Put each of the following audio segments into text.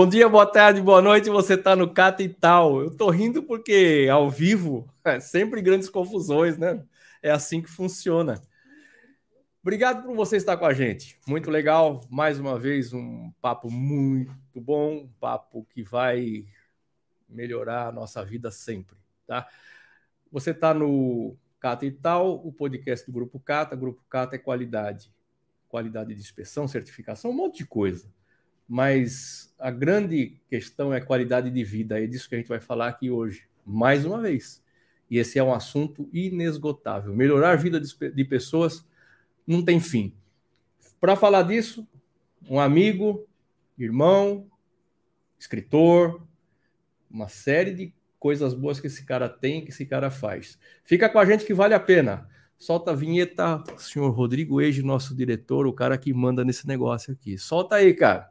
Bom dia, boa tarde, boa noite. Você está no Cata e tal. Eu tô rindo porque ao vivo é sempre grandes confusões, né? É assim que funciona. Obrigado por você estar com a gente. Muito legal. Mais uma vez, um papo muito bom, um papo que vai melhorar a nossa vida sempre, tá? Você está no Cata e tal, o podcast do Grupo Cata. Grupo Cata é qualidade. Qualidade de inspeção, certificação, um monte de coisa mas a grande questão é qualidade de vida. É disso que a gente vai falar aqui hoje, mais uma vez. E esse é um assunto inesgotável. Melhorar a vida de pessoas não tem fim. Para falar disso, um amigo, irmão, escritor, uma série de coisas boas que esse cara tem, que esse cara faz. Fica com a gente que vale a pena. Solta a vinheta, senhor Rodrigo Ege, nosso diretor, o cara que manda nesse negócio aqui. Solta aí, cara.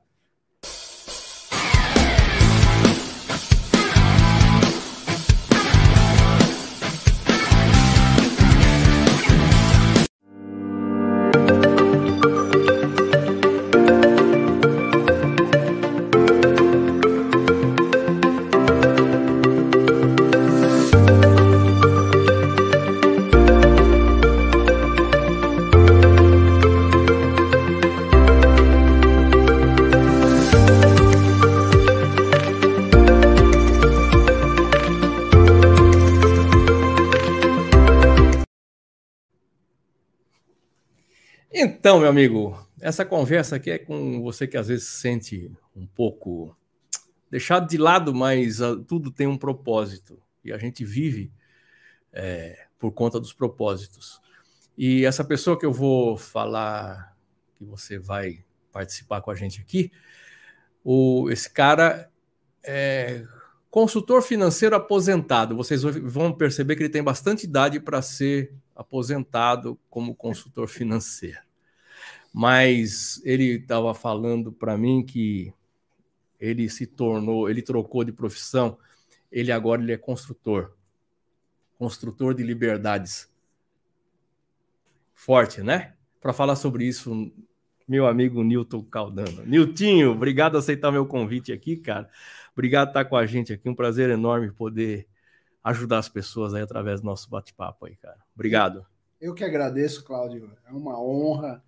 Então, meu amigo, essa conversa aqui é com você que às vezes se sente um pouco deixado de lado, mas uh, tudo tem um propósito e a gente vive é, por conta dos propósitos. E essa pessoa que eu vou falar, que você vai participar com a gente aqui, o, esse cara é consultor financeiro aposentado. Vocês vão perceber que ele tem bastante idade para ser aposentado como consultor financeiro mas ele estava falando para mim que ele se tornou, ele trocou de profissão, ele agora ele é construtor, construtor de liberdades. Forte, né? Para falar sobre isso, meu amigo Nilton Caldano. Niltinho, obrigado por aceitar meu convite aqui, cara. Obrigado por estar com a gente aqui, um prazer enorme poder ajudar as pessoas aí através do nosso bate-papo aí, cara. Obrigado. Eu que agradeço, Cláudio. É uma honra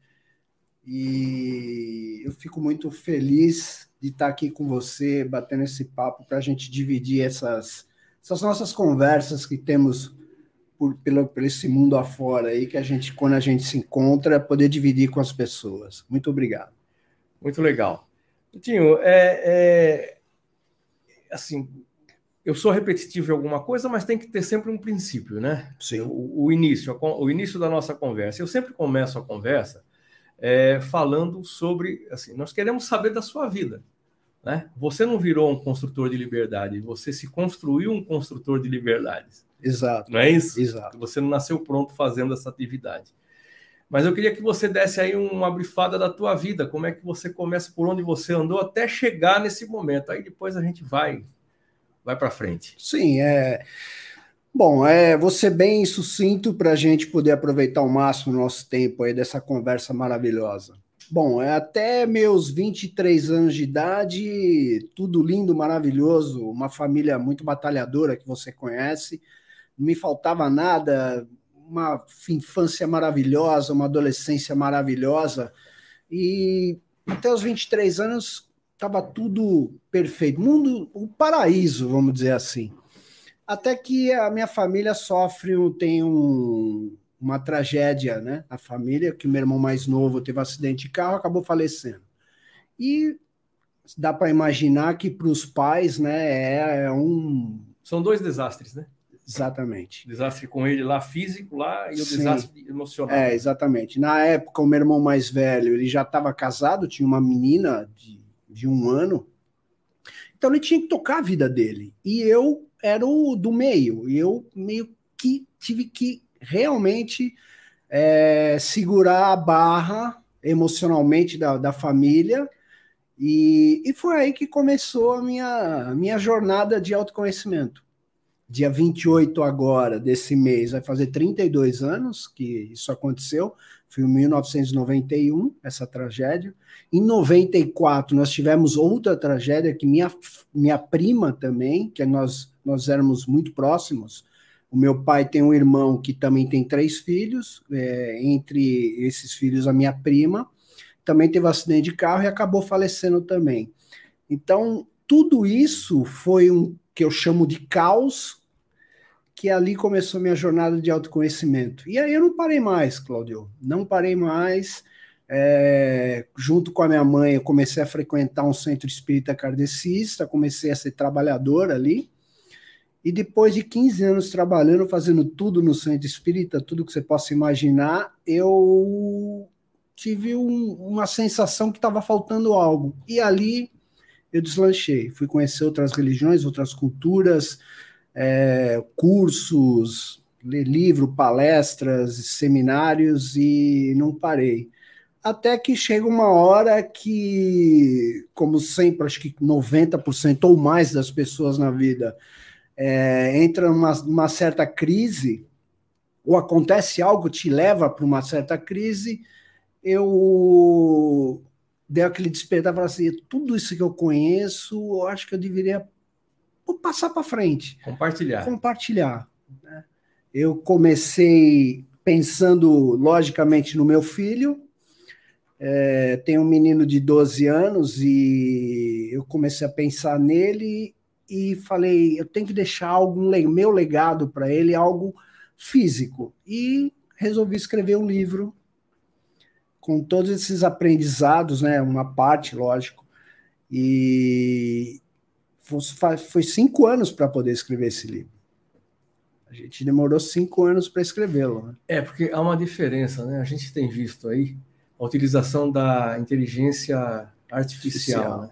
e eu fico muito feliz de estar aqui com você, batendo esse papo para a gente dividir essas, essas nossas conversas que temos por, pelo, por esse mundo afora aí, que a gente, quando a gente se encontra, poder dividir com as pessoas. Muito obrigado. Muito legal. Tinho, é, é, assim, eu sou repetitivo em alguma coisa, mas tem que ter sempre um princípio, né? Sim. O, o início, o início da nossa conversa. Eu sempre começo a conversa é, falando sobre, assim, nós queremos saber da sua vida. Né? Você não virou um construtor de liberdade, você se construiu um construtor de liberdades. Exato. Não é isso? Exato. Você não nasceu pronto fazendo essa atividade. Mas eu queria que você desse aí uma brifada da tua vida, como é que você começa por onde você andou até chegar nesse momento. Aí depois a gente vai vai para frente. Sim, é Bom, é, ser bem sucinto para a gente poder aproveitar o máximo o nosso tempo aí dessa conversa maravilhosa. Bom, é até meus 23 anos de idade, tudo lindo, maravilhoso, uma família muito batalhadora que você conhece, não me faltava nada, uma infância maravilhosa, uma adolescência maravilhosa, e até os 23 anos estava tudo perfeito, mundo, o paraíso, vamos dizer assim. Até que a minha família sofre, tem um, uma tragédia, né? A família, que o meu irmão mais novo teve um acidente de carro, acabou falecendo. E dá para imaginar que para os pais, né, é, é, um. São dois desastres, né? Exatamente. Desastre com ele lá físico lá e o Sim. desastre emocional. É, exatamente. Na época, o meu irmão mais velho, ele já estava casado, tinha uma menina de, de um ano. Então ele tinha que tocar a vida dele. E eu era o do meio. E eu meio que tive que realmente é, segurar a barra emocionalmente da, da família. E, e foi aí que começou a minha, a minha jornada de autoconhecimento. Dia 28 agora desse mês, vai fazer 32 anos que isso aconteceu. Foi em 1991, essa tragédia. Em 94, nós tivemos outra tragédia que minha, minha prima também, que nós, nós éramos muito próximos. O meu pai tem um irmão que também tem três filhos, é, entre esses filhos, a minha prima também teve um acidente de carro e acabou falecendo também. Então, tudo isso foi um que eu chamo de caos que ali começou minha jornada de autoconhecimento. E aí eu não parei mais, Claudio, não parei mais. É, junto com a minha mãe, eu comecei a frequentar um centro espírita kardecista, comecei a ser trabalhador ali. E depois de 15 anos trabalhando, fazendo tudo no centro espírita, tudo que você possa imaginar, eu tive um, uma sensação que estava faltando algo. E ali eu deslanchei. Fui conhecer outras religiões, outras culturas, é, cursos, ler livro, palestras, seminários e não parei. Até que chega uma hora que, como sempre, acho que 90% ou mais das pessoas na vida é, entra numa, numa certa crise, ou acontece algo que te leva para uma certa crise, eu dei aquele despertar e falei assim: tudo isso que eu conheço, eu acho que eu deveria passar para frente. Compartilhar. Compartilhar. Né? Eu comecei pensando, logicamente, no meu filho. É, tem um menino de 12 anos e eu comecei a pensar nele e falei, eu tenho que deixar algum meu legado para ele, algo físico. E resolvi escrever um livro com todos esses aprendizados, né? Uma parte, lógico. E, foi cinco anos para poder escrever esse livro. A gente demorou cinco anos para escrevê-lo. Né? É, porque há uma diferença, né? A gente tem visto aí a utilização da inteligência artificial. artificial. Né?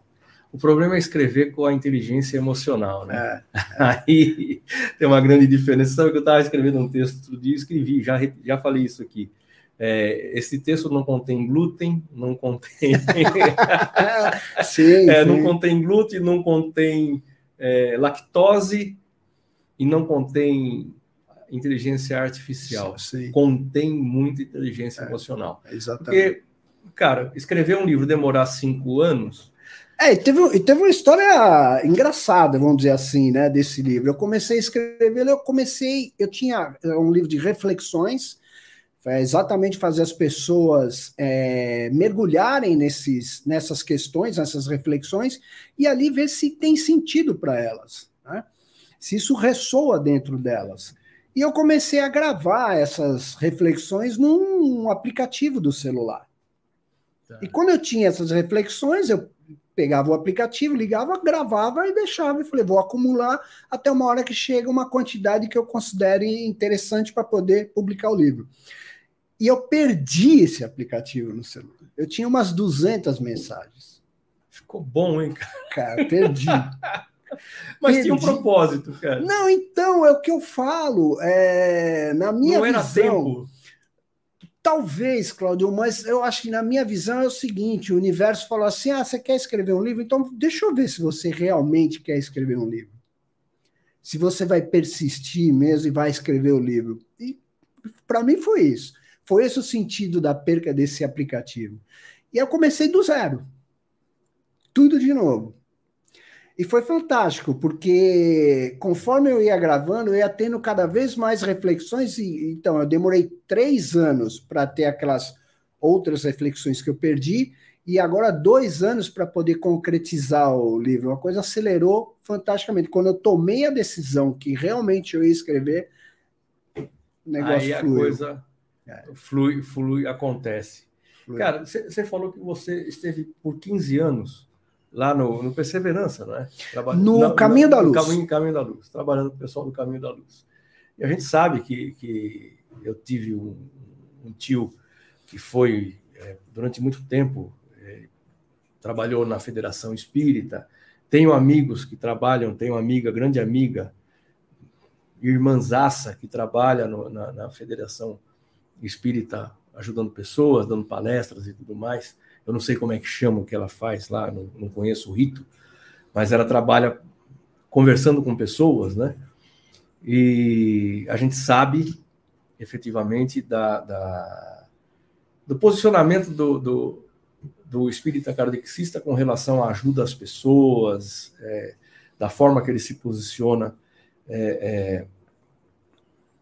O problema é escrever com a inteligência emocional, né? É, é. Aí tem uma grande diferença. Sabe que eu estava escrevendo um texto outro dia, escrevi, já, já falei isso aqui. É, esse texto não contém glúten, não contém. sim, é, sim. Não contém glúten, não contém é, lactose e não contém inteligência artificial. Sim. Contém muita inteligência é, emocional. Exatamente. Porque, cara, escrever um livro demorar cinco anos. É, e teve, teve uma história engraçada, vamos dizer assim, né, desse livro. Eu comecei a escrever, eu comecei, eu tinha um livro de reflexões é exatamente fazer as pessoas é, mergulharem nesses, nessas questões, nessas reflexões, e ali ver se tem sentido para elas, né? se isso ressoa dentro delas. E eu comecei a gravar essas reflexões num aplicativo do celular. Tá. E quando eu tinha essas reflexões, eu pegava o aplicativo, ligava, gravava e deixava. E falei, vou acumular até uma hora que chega uma quantidade que eu considere interessante para poder publicar o livro. E eu perdi esse aplicativo no celular. Eu tinha umas 200 mensagens. Ficou bom, hein, cara? Cara, perdi. Mas perdi. tinha um propósito, cara. Não, então, é o que eu falo. É, na minha Não era visão, tempo. Talvez, Claudio, mas eu acho que na minha visão é o seguinte: o universo falou assim: ah, você quer escrever um livro? Então deixa eu ver se você realmente quer escrever um livro. Se você vai persistir mesmo e vai escrever o livro. E para mim foi isso. Foi esse o sentido da perca desse aplicativo. E eu comecei do zero. Tudo de novo. E foi fantástico, porque conforme eu ia gravando, eu ia tendo cada vez mais reflexões. E, então, eu demorei três anos para ter aquelas outras reflexões que eu perdi, e agora dois anos para poder concretizar o livro. Uma coisa acelerou fantasticamente. Quando eu tomei a decisão que realmente eu ia escrever, o negócio Aí a fluiu. coisa é. Flui, flui, acontece. Flui. Cara, você falou que você esteve por 15 anos lá no, no Perseverança, não é? no na, Caminho da Luz. No caminho, caminho da Luz, trabalhando com o pessoal do Caminho da Luz. E a gente sabe que, que eu tive um, um tio que foi, é, durante muito tempo, é, trabalhou na Federação Espírita. Tenho amigos que trabalham, tenho amiga, grande amiga, irmãzaça, que trabalha no, na, na Federação espírita ajudando pessoas, dando palestras e tudo mais. Eu não sei como é que chama o que ela faz lá, não, não conheço o rito, mas ela trabalha conversando com pessoas, né? E a gente sabe efetivamente da, da, do posicionamento do, do, do espírita kardecista com relação à ajuda às pessoas, é, da forma que ele se posiciona, é, é,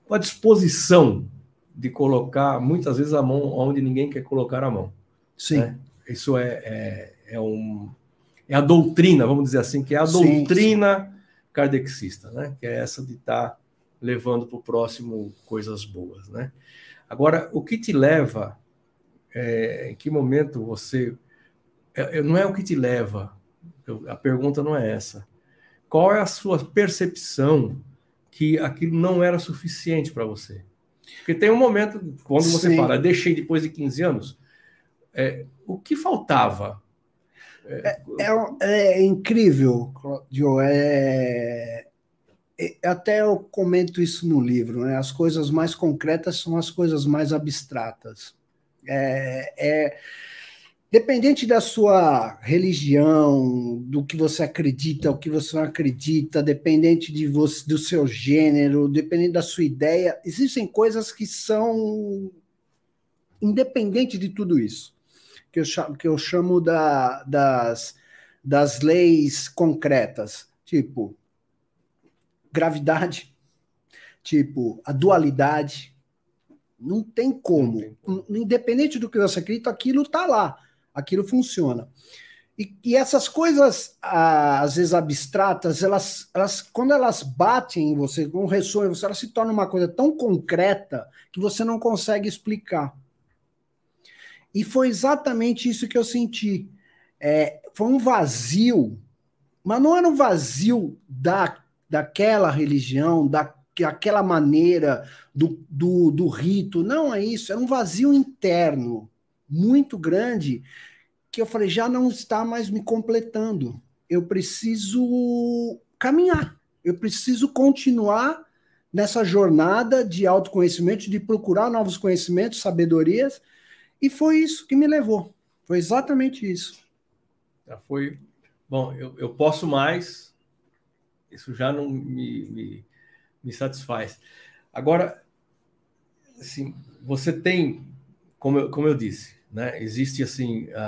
uma disposição de colocar muitas vezes a mão onde ninguém quer colocar a mão. Sim. Né? Isso é, é, é, um, é a doutrina, vamos dizer assim, que é a sim, doutrina sim. kardecista, né? que é essa de estar tá levando para o próximo coisas boas. Né? Agora, o que te leva, é, em que momento você. É, é não é o que te leva, eu, a pergunta não é essa. Qual é a sua percepção que aquilo não era suficiente para você? Porque tem um momento, quando você Sim. fala, deixei depois de 15 anos, é, o que faltava? É, é, é incrível, Claudio. É, é, até eu comento isso no livro, né? As coisas mais concretas são as coisas mais abstratas. É, é, Dependente da sua religião, do que você acredita, o que você não acredita, dependente de você, do seu gênero, dependente da sua ideia, existem coisas que são independente de tudo isso, que eu chamo, que eu chamo da, das, das leis concretas, tipo gravidade, tipo a dualidade. Não tem como. Independente do que você acredita, aquilo está lá aquilo funciona. E, e essas coisas, às vezes abstratas, elas, elas, quando elas batem em você, com em você, elas se tornam uma coisa tão concreta que você não consegue explicar. E foi exatamente isso que eu senti. É, foi um vazio, mas não era um vazio da, daquela religião, da, daquela maneira, do, do, do rito. Não é isso, era um vazio interno muito grande que eu falei, já não está mais me completando. Eu preciso caminhar, eu preciso continuar nessa jornada de autoconhecimento, de procurar novos conhecimentos, sabedorias, e foi isso que me levou. Foi exatamente isso. Já foi. Bom, eu, eu posso mais, isso já não me, me, me satisfaz. Agora, assim, você tem, como eu, como eu disse, né? Existe assim a,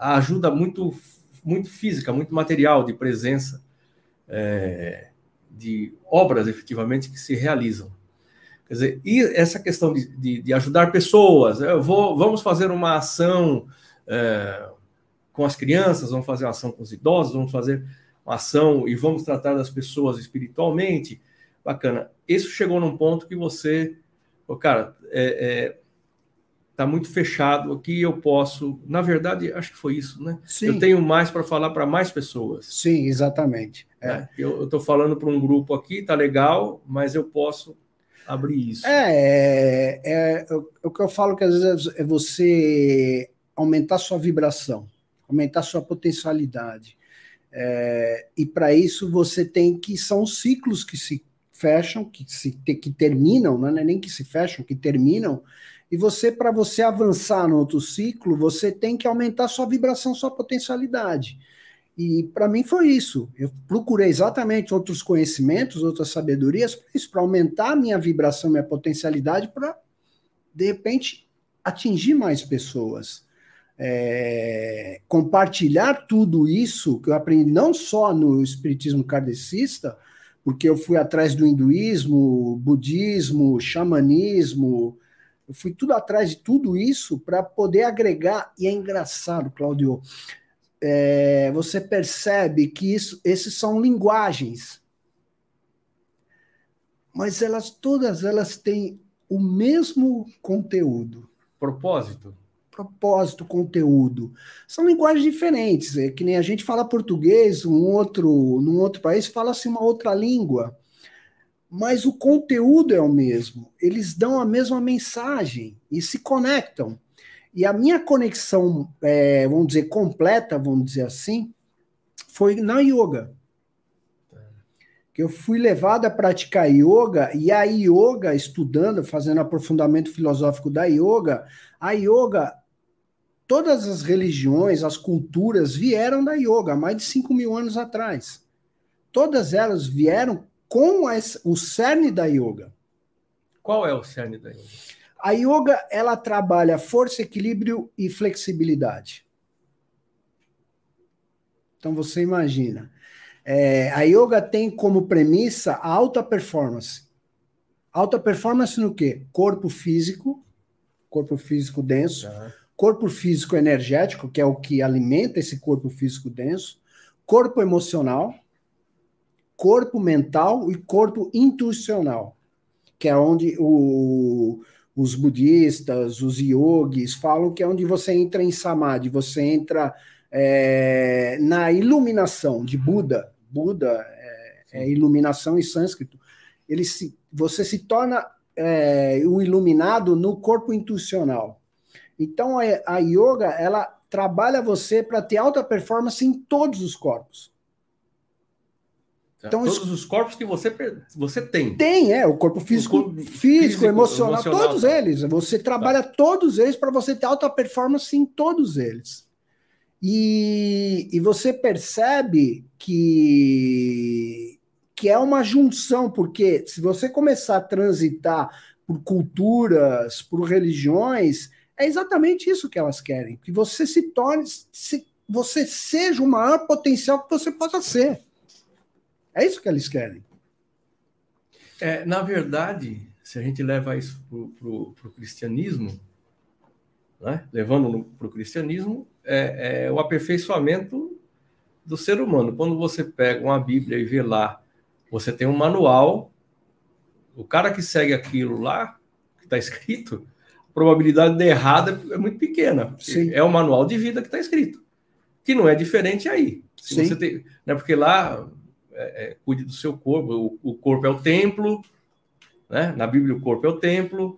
a, ajuda muito, muito física, muito material de presença é, de obras efetivamente que se realizam. Quer dizer, e essa questão de, de, de ajudar pessoas, eu vou, vamos fazer uma ação é, com as crianças, vamos fazer uma ação com os idosos, vamos fazer uma ação e vamos tratar das pessoas espiritualmente. Bacana. Isso chegou num ponto que você, oh, cara, é, é está muito fechado aqui, eu posso. Na verdade, acho que foi isso, né? Sim. Eu tenho mais para falar para mais pessoas. Sim, exatamente. É. Né? Eu estou falando para um grupo aqui, tá legal, mas eu posso abrir isso. É, é, é, o que eu falo que às vezes é você aumentar sua vibração, aumentar sua potencialidade. É, e para isso você tem que são ciclos que se fecham, que se que terminam, não é nem que se fecham, que terminam e você, para você avançar no outro ciclo, você tem que aumentar sua vibração, sua potencialidade. E para mim foi isso. Eu procurei exatamente outros conhecimentos, outras sabedorias para isso, para aumentar a minha vibração, minha potencialidade, para, de repente, atingir mais pessoas. É, compartilhar tudo isso que eu aprendi não só no espiritismo kardecista, porque eu fui atrás do hinduísmo, budismo, xamanismo, eu fui tudo atrás de tudo isso para poder agregar, e é engraçado, Claudio, é, você percebe que isso, esses são linguagens, mas elas todas elas têm o mesmo conteúdo. Propósito? Propósito, conteúdo. São linguagens diferentes, é que nem a gente fala português, um outro, num outro país fala-se uma outra língua mas o conteúdo é o mesmo. Eles dão a mesma mensagem e se conectam. E a minha conexão, é, vamos dizer, completa, vamos dizer assim, foi na yoga. Que eu fui levado a praticar yoga, e a yoga, estudando, fazendo aprofundamento filosófico da yoga, a yoga, todas as religiões, as culturas vieram da yoga, mais de 5 mil anos atrás. Todas elas vieram com o cerne da yoga. Qual é o cerne da yoga? A yoga ela trabalha força, equilíbrio e flexibilidade. Então você imagina, é, a yoga tem como premissa a alta performance. Alta performance no quê? Corpo físico, corpo físico denso, uhum. corpo físico energético, que é o que alimenta esse corpo físico denso, corpo emocional, corpo mental e corpo intuicional, que é onde o, os budistas, os yogis falam que é onde você entra em samadhi, você entra é, na iluminação de Buda. Buda é, é iluminação em sânscrito. Ele se, você se torna é, o iluminado no corpo intuicional. Então a, a yoga ela trabalha você para ter alta performance em todos os corpos. Então, todos os corpos que você, você tem. Tem, é, o corpo físico, o corpo físico, físico emocional, emocional, todos tá. eles. Você trabalha tá. todos eles para você ter alta performance em todos eles. E, e você percebe que, que é uma junção, porque se você começar a transitar por culturas, por religiões, é exatamente isso que elas querem, que você se torne, se, você seja o maior potencial que você possa ser. É isso que eles querem. É, na verdade, se a gente leva isso para o cristianismo, né? levando para o cristianismo, é, é, o aperfeiçoamento do ser humano. Quando você pega uma Bíblia e vê lá, você tem um manual, o cara que segue aquilo lá, que está escrito, a probabilidade de errada é muito pequena. Sim. É o manual de vida que está escrito, que não é diferente aí. Se Sim. tem, né, porque lá é, é, cuide do seu corpo. O, o, corpo é o templo, né? Na Bíblia o corpo é o templo,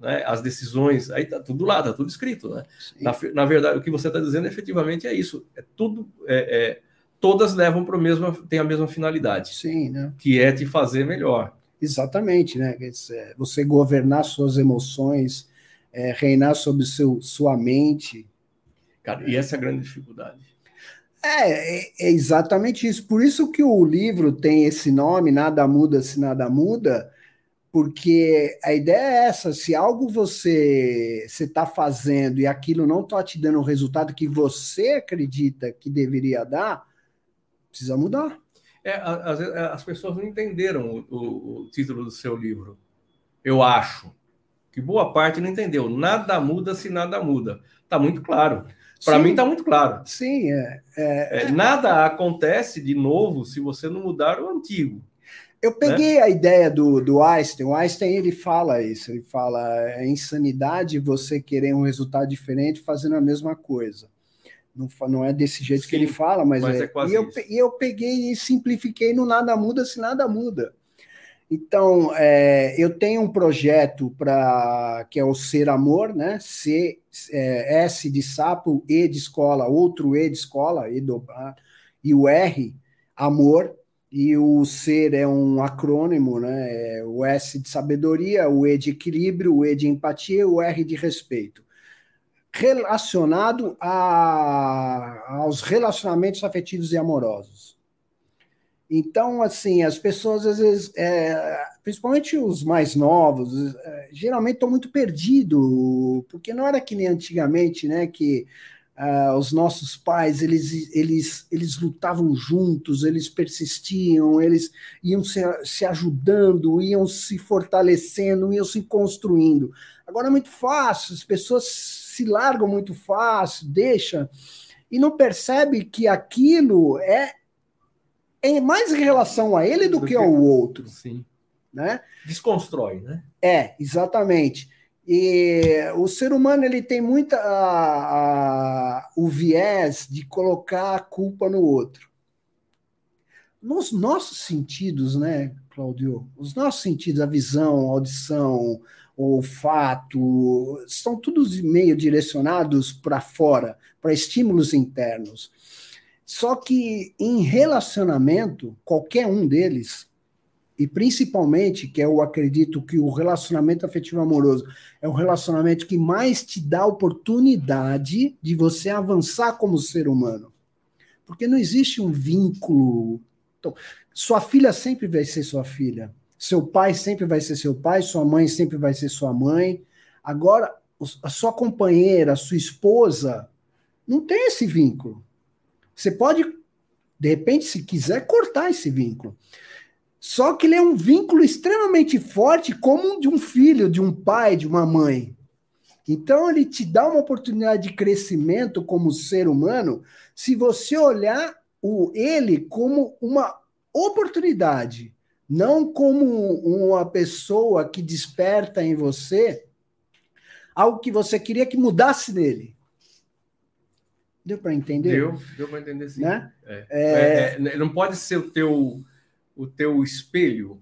né? As decisões, aí tá tudo lá, tá tudo escrito, né? Na, na, verdade, o que você está dizendo efetivamente é isso. É tudo, é, é todas levam para o mesmo, tem a mesma finalidade. Sim, né? Que é te fazer melhor. Exatamente, né? Você governar suas emoções, é, reinar sobre seu, sua mente. Cara, e essa é a grande dificuldade. É, é, é, exatamente isso. Por isso que o livro tem esse nome, Nada Muda Se Nada Muda, porque a ideia é essa: se algo você está fazendo e aquilo não está te dando o resultado que você acredita que deveria dar, precisa mudar. É, as, as pessoas não entenderam o, o, o título do seu livro. Eu acho que boa parte não entendeu. Nada muda se nada muda. Está muito claro. Para mim está muito claro. Sim, é, é, é, Nada acontece de novo se você não mudar o antigo. Eu peguei né? a ideia do, do Einstein. O Einstein ele fala isso. Ele fala é insanidade você querer um resultado diferente fazendo a mesma coisa. Não, não é desse jeito Sim, que ele fala, mas, mas é. é e, eu, e eu peguei e simplifiquei no nada muda se nada muda. Então, é, eu tenho um projeto para que é o Ser Amor, né? C, é, S de sapo, E de escola, outro E de escola, E dobrar, e o R, amor, e o ser é um acrônimo, né? É o S de sabedoria, o E de equilíbrio, o E de empatia, o R de respeito. Relacionado a, aos relacionamentos afetivos e amorosos. Então, assim, as pessoas às vezes, é, principalmente os mais novos, é, geralmente estão muito perdidos, porque não era que nem antigamente, né, que uh, os nossos pais, eles, eles, eles lutavam juntos, eles persistiam, eles iam se, se ajudando, iam se fortalecendo, iam se construindo. Agora é muito fácil, as pessoas se largam muito fácil, deixam, e não percebe que aquilo é é mais em relação a ele do, do que, que, ao outro. Sim. Né? Desconstrói, né? É, exatamente. E o ser humano ele tem muita a, a, o viés de colocar a culpa no outro. Nos nossos sentidos, né, Claudio? Os nossos sentidos, a visão, a audição, o olfato, estão todos meio direcionados para fora, para estímulos internos. Só que em relacionamento, qualquer um deles, e principalmente, que eu acredito que o relacionamento afetivo amoroso é o relacionamento que mais te dá oportunidade de você avançar como ser humano. Porque não existe um vínculo. Então, sua filha sempre vai ser sua filha. Seu pai sempre vai ser seu pai, sua mãe sempre vai ser sua mãe. Agora, a sua companheira, a sua esposa, não tem esse vínculo. Você pode, de repente, se quiser, cortar esse vínculo. Só que ele é um vínculo extremamente forte, como de um filho, de um pai, de uma mãe. Então, ele te dá uma oportunidade de crescimento como ser humano, se você olhar o ele como uma oportunidade, não como uma pessoa que desperta em você algo que você queria que mudasse nele. Deu para entender? Deu, deu para entender sim. Né? É. É... É, não pode ser o teu, o teu espelho,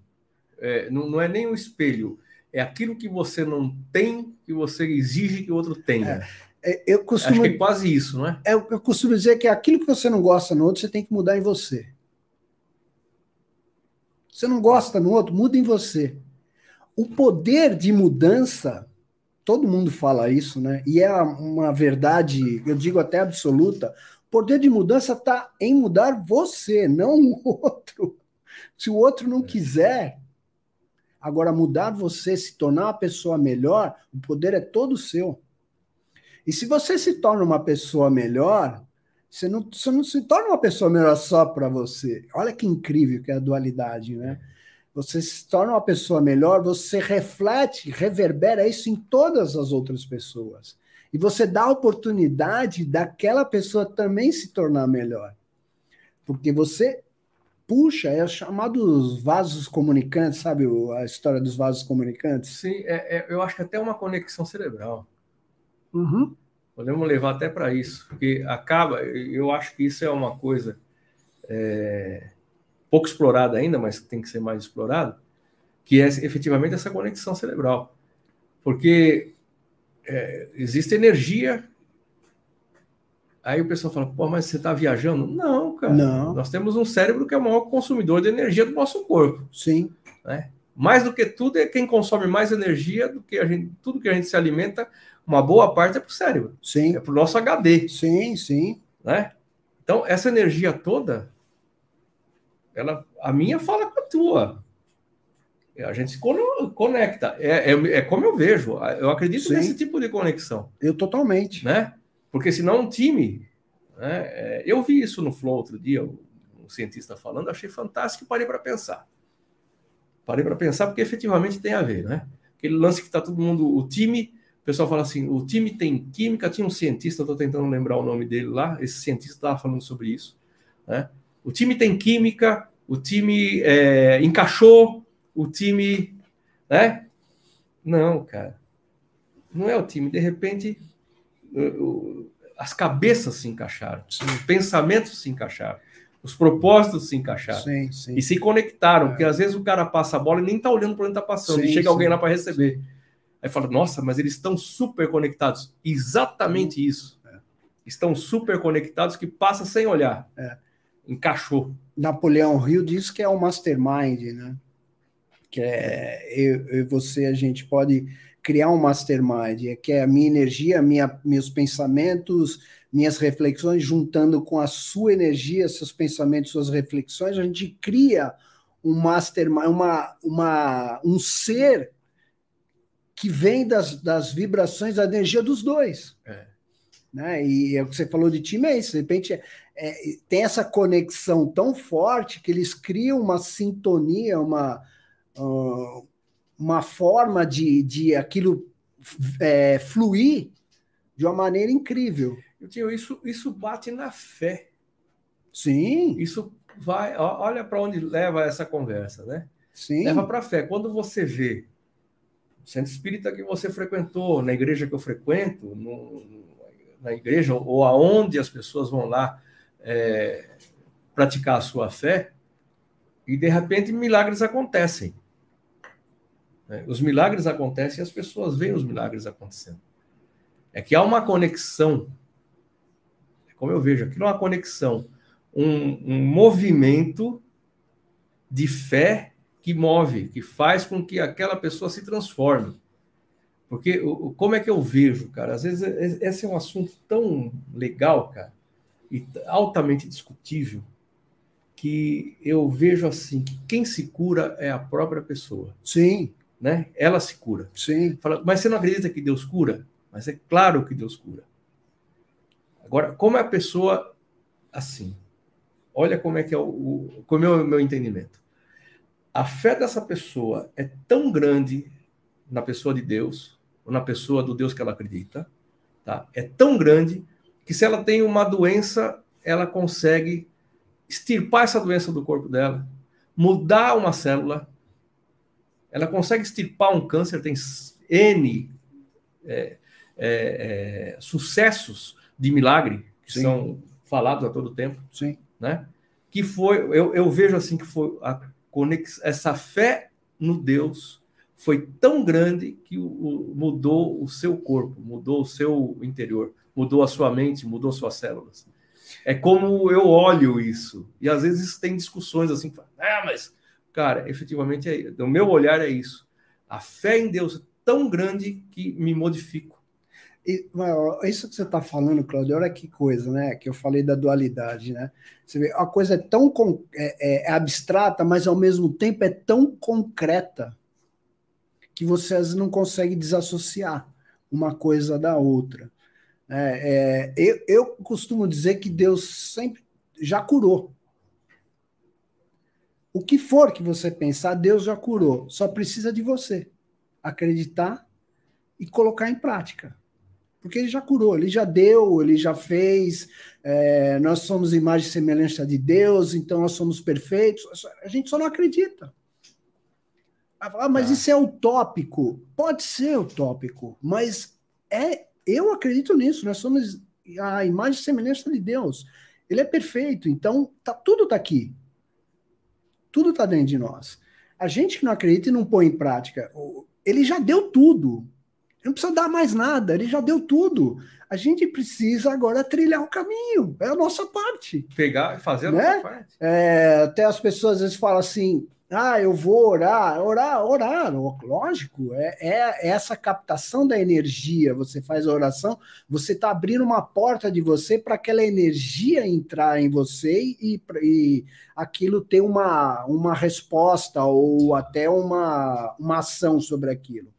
é, não, não é nem o espelho, é aquilo que você não tem que você exige que o outro tenha. É, é, eu costumo, Acho que é quase isso, não é? é? Eu costumo dizer que aquilo que você não gosta no outro, você tem que mudar em você. Você não gosta no outro, muda em você. O poder de mudança, todo mundo fala isso, né? E é uma verdade, eu digo até absoluta. O poder de mudança está em mudar você, não o outro. Se o outro não quiser, agora mudar você, se tornar uma pessoa melhor, o poder é todo seu. E se você se torna uma pessoa melhor, você não, você não se torna uma pessoa melhor só para você. Olha que incrível que é a dualidade, né? Você se torna uma pessoa melhor, você reflete, reverbera isso em todas as outras pessoas. E você dá a oportunidade daquela pessoa também se tornar melhor. Porque você puxa, é chamado vasos comunicantes, sabe a história dos vasos comunicantes? Sim, é, é, eu acho que até uma conexão cerebral. Uhum. Podemos levar até para isso, porque acaba, eu acho que isso é uma coisa é, pouco explorada ainda, mas tem que ser mais explorado, que é efetivamente essa conexão cerebral. Porque é, existe energia. Aí o pessoal fala, pô, mas você está viajando? Não, cara. Não. Nós temos um cérebro que é o maior consumidor de energia do nosso corpo. Sim. Né? Mais do que tudo, é quem consome mais energia do que a gente, tudo que a gente se alimenta uma boa parte é para o cérebro. Sim. É para o nosso HD. Sim, sim. Né? Então, essa energia toda, ela, a minha fala com a tua. A gente se conecta. É, é, é como eu vejo. Eu acredito sim. nesse tipo de conexão. Eu totalmente. Né? Porque senão um time. Né? É, eu vi isso no Flow outro dia, o, um cientista falando, achei fantástico e parei para pensar. Parei para pensar porque efetivamente tem a ver, né? Aquele lance que está todo mundo, o time pessoal fala assim: o time tem química, tinha um cientista, estou tentando lembrar o nome dele lá, esse cientista estava falando sobre isso. Né? O time tem química, o time é, encaixou, o time. Né? Não, cara. Não é o time. De repente, as cabeças se encaixaram, os pensamentos se encaixaram, os propósitos se encaixaram sim, sim. e se conectaram. É. Porque às vezes o cara passa a bola e nem está olhando para onde está passando, sim, e chega alguém lá para receber. Aí fala, nossa, mas eles estão super conectados. Exatamente isso. É. Estão super conectados que passa sem olhar. É. Encaixou. Napoleão Hill diz que é o mastermind, né? Que é eu, e você, a gente pode criar um mastermind, é que é a minha energia, minha, meus pensamentos, minhas reflexões, juntando com a sua energia, seus pensamentos, suas reflexões, a gente cria um mastermind, uma, uma, um ser que vem das, das vibrações da energia dos dois. É. Né? E é o que você falou de time, é isso. De repente, é, tem essa conexão tão forte que eles criam uma sintonia, uma, uh, uma forma de, de aquilo é, fluir de uma maneira incrível. Eu tio, isso, isso bate na fé. Sim. Isso vai. Olha para onde leva essa conversa, né? Sim. Leva para a fé. Quando você vê centro espírita que você frequentou, na igreja que eu frequento, no, na igreja ou aonde as pessoas vão lá é, praticar a sua fé, e de repente milagres acontecem. É, os milagres acontecem e as pessoas veem os milagres acontecendo. É que há uma conexão, é como eu vejo, aquilo é uma conexão, um, um movimento de fé que move, que faz com que aquela pessoa se transforme. Porque como é que eu vejo, cara? Às vezes esse é um assunto tão legal, cara, e altamente discutível, que eu vejo assim, que quem se cura é a própria pessoa. Sim. né? Ela se cura. Sim. Fala, mas você não acredita que Deus cura? Mas é claro que Deus cura. Agora, como é a pessoa assim? Olha como é que é o, o como é o meu entendimento. A fé dessa pessoa é tão grande na pessoa de Deus, ou na pessoa do Deus que ela acredita, tá? É tão grande que se ela tem uma doença, ela consegue extirpar essa doença do corpo dela, mudar uma célula, ela consegue extirpar um câncer, tem N é, é, é, sucessos de milagre que Sim. são falados a todo tempo, Sim. né? Que foi, eu, eu vejo assim que foi a conex, essa fé no Deus foi tão grande que o, o, mudou o seu corpo, mudou o seu interior, mudou a sua mente, mudou suas células. É como eu olho isso. E às vezes tem discussões assim, ah, mas, cara, efetivamente, é, o meu olhar é isso. A fé em Deus é tão grande que me modifico. E, isso que você está falando, Claudio, olha que coisa, né? Que eu falei da dualidade, né? Você vê, a coisa é tão é, é, é abstrata, mas ao mesmo tempo é tão concreta que você às vezes não consegue desassociar uma coisa da outra. É, é, eu, eu costumo dizer que Deus sempre já curou. O que for que você pensar, Deus já curou. Só precisa de você acreditar e colocar em prática. Porque ele já curou, ele já deu, ele já fez. É, nós somos imagem e semelhança de Deus, então nós somos perfeitos. A gente só não acredita. Ah, mas ah. isso é utópico. Pode ser utópico, mas é eu acredito nisso, nós somos a imagem e semelhança de Deus. Ele é perfeito, então tá, tudo está aqui. Tudo está dentro de nós. A gente que não acredita e não põe em prática, ele já deu tudo. Não precisa dar mais nada, ele já deu tudo. A gente precisa agora trilhar o caminho, é a nossa parte. Pegar e fazer a né? nossa parte. É, até as pessoas às vezes falam assim: ah, eu vou orar, orar, orar, lógico, é, é essa captação da energia. Você faz a oração, você está abrindo uma porta de você para aquela energia entrar em você e, e aquilo ter uma, uma resposta ou até uma, uma ação sobre aquilo.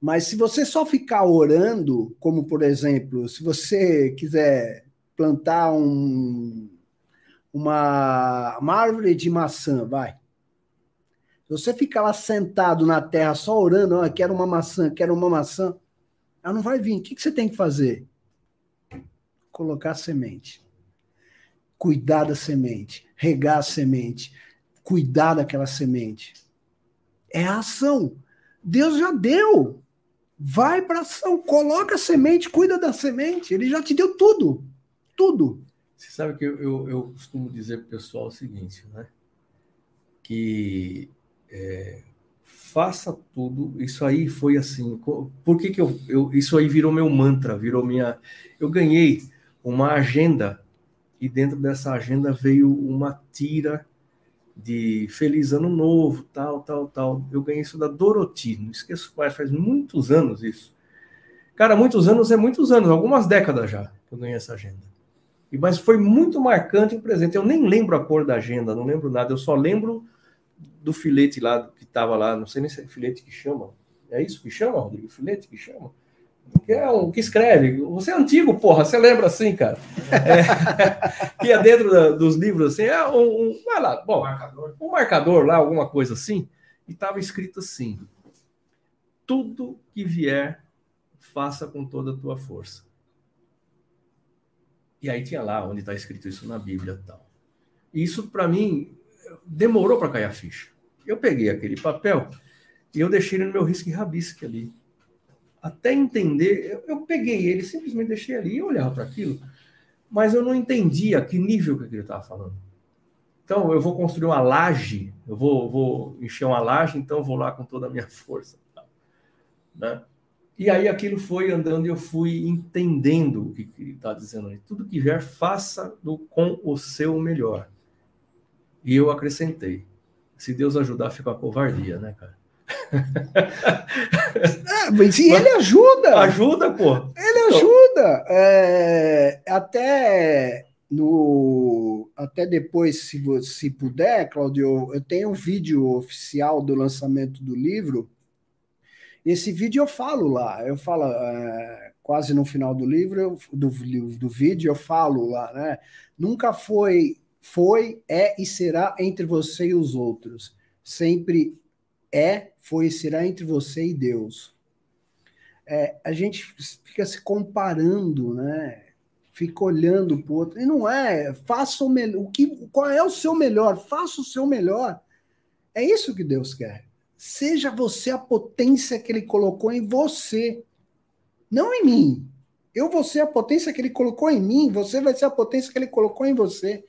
Mas se você só ficar orando, como por exemplo, se você quiser plantar um, uma, uma árvore de maçã, vai. Se você ficar lá sentado na terra só orando, oh, quero uma maçã, quero uma maçã, ela não vai vir. O que, você tem que fazer? Colocar semente. Cuidar da semente. Regar a semente. Cuidar daquela semente. É a ação. Deus já deu. Vai para ação. Coloca a semente, cuida da semente. Ele já te deu tudo. Tudo. Você sabe que eu, eu, eu costumo dizer para o pessoal o seguinte, né? Que é, faça tudo. Isso aí foi assim. Por que, que eu, eu. Isso aí virou meu mantra, virou minha. Eu ganhei uma agenda e dentro dessa agenda veio uma tira de Feliz Ano Novo, tal, tal, tal. Eu ganhei isso da Doroti, não esqueço mais, faz muitos anos isso. Cara, muitos anos é muitos anos, algumas décadas já que eu ganhei essa agenda. Mas foi muito marcante o presente. Eu nem lembro a cor da agenda, não lembro nada. Eu só lembro do filete lá que estava lá. Não sei nem se é filete que chama. É isso que chama, Rodrigo? Filete que chama? Que é o que escreve. Você é antigo, porra. Você lembra assim, cara? É, que é dentro da, dos livros assim. É um, um vai lá. Bom, um marcador. um marcador lá, alguma coisa assim. E estava escrito assim: tudo que vier, faça com toda a tua força. E aí tinha lá onde está escrito isso na Bíblia tal. E isso, para mim, demorou para cair a ficha. Eu peguei aquele papel e eu deixei ele no meu risco e rabisque ali. Até entender, eu, eu peguei ele, simplesmente deixei ali e olhava para aquilo, mas eu não entendia que nível que ele estava falando. Então, eu vou construir uma laje, eu vou, vou encher uma laje, então vou lá com toda a minha força. Né? E aí aquilo foi andando e eu fui entendendo o que ele está dizendo ali. Tudo que vier, faça do, com o seu melhor. E eu acrescentei. Se Deus ajudar, fica a covardia, né, cara? É, mas ele ajuda. Ajuda, pô. Ele ajuda. É, até no até depois, se, se puder, Claudio, eu tenho um vídeo oficial do lançamento do livro. Esse vídeo eu falo lá, eu falo é, quase no final do livro, eu, do, do vídeo, eu falo lá, né? Nunca foi, foi, é e será entre você e os outros. Sempre é, foi e será entre você e Deus. É, a gente fica se comparando, né? Fica olhando para o outro. E não é, faça o melhor. O que, qual é o seu melhor? Faça o seu melhor. É isso que Deus quer. Seja você a potência que ele colocou em você não em mim. Eu vou ser a potência que ele colocou em mim, você vai ser a potência que ele colocou em você.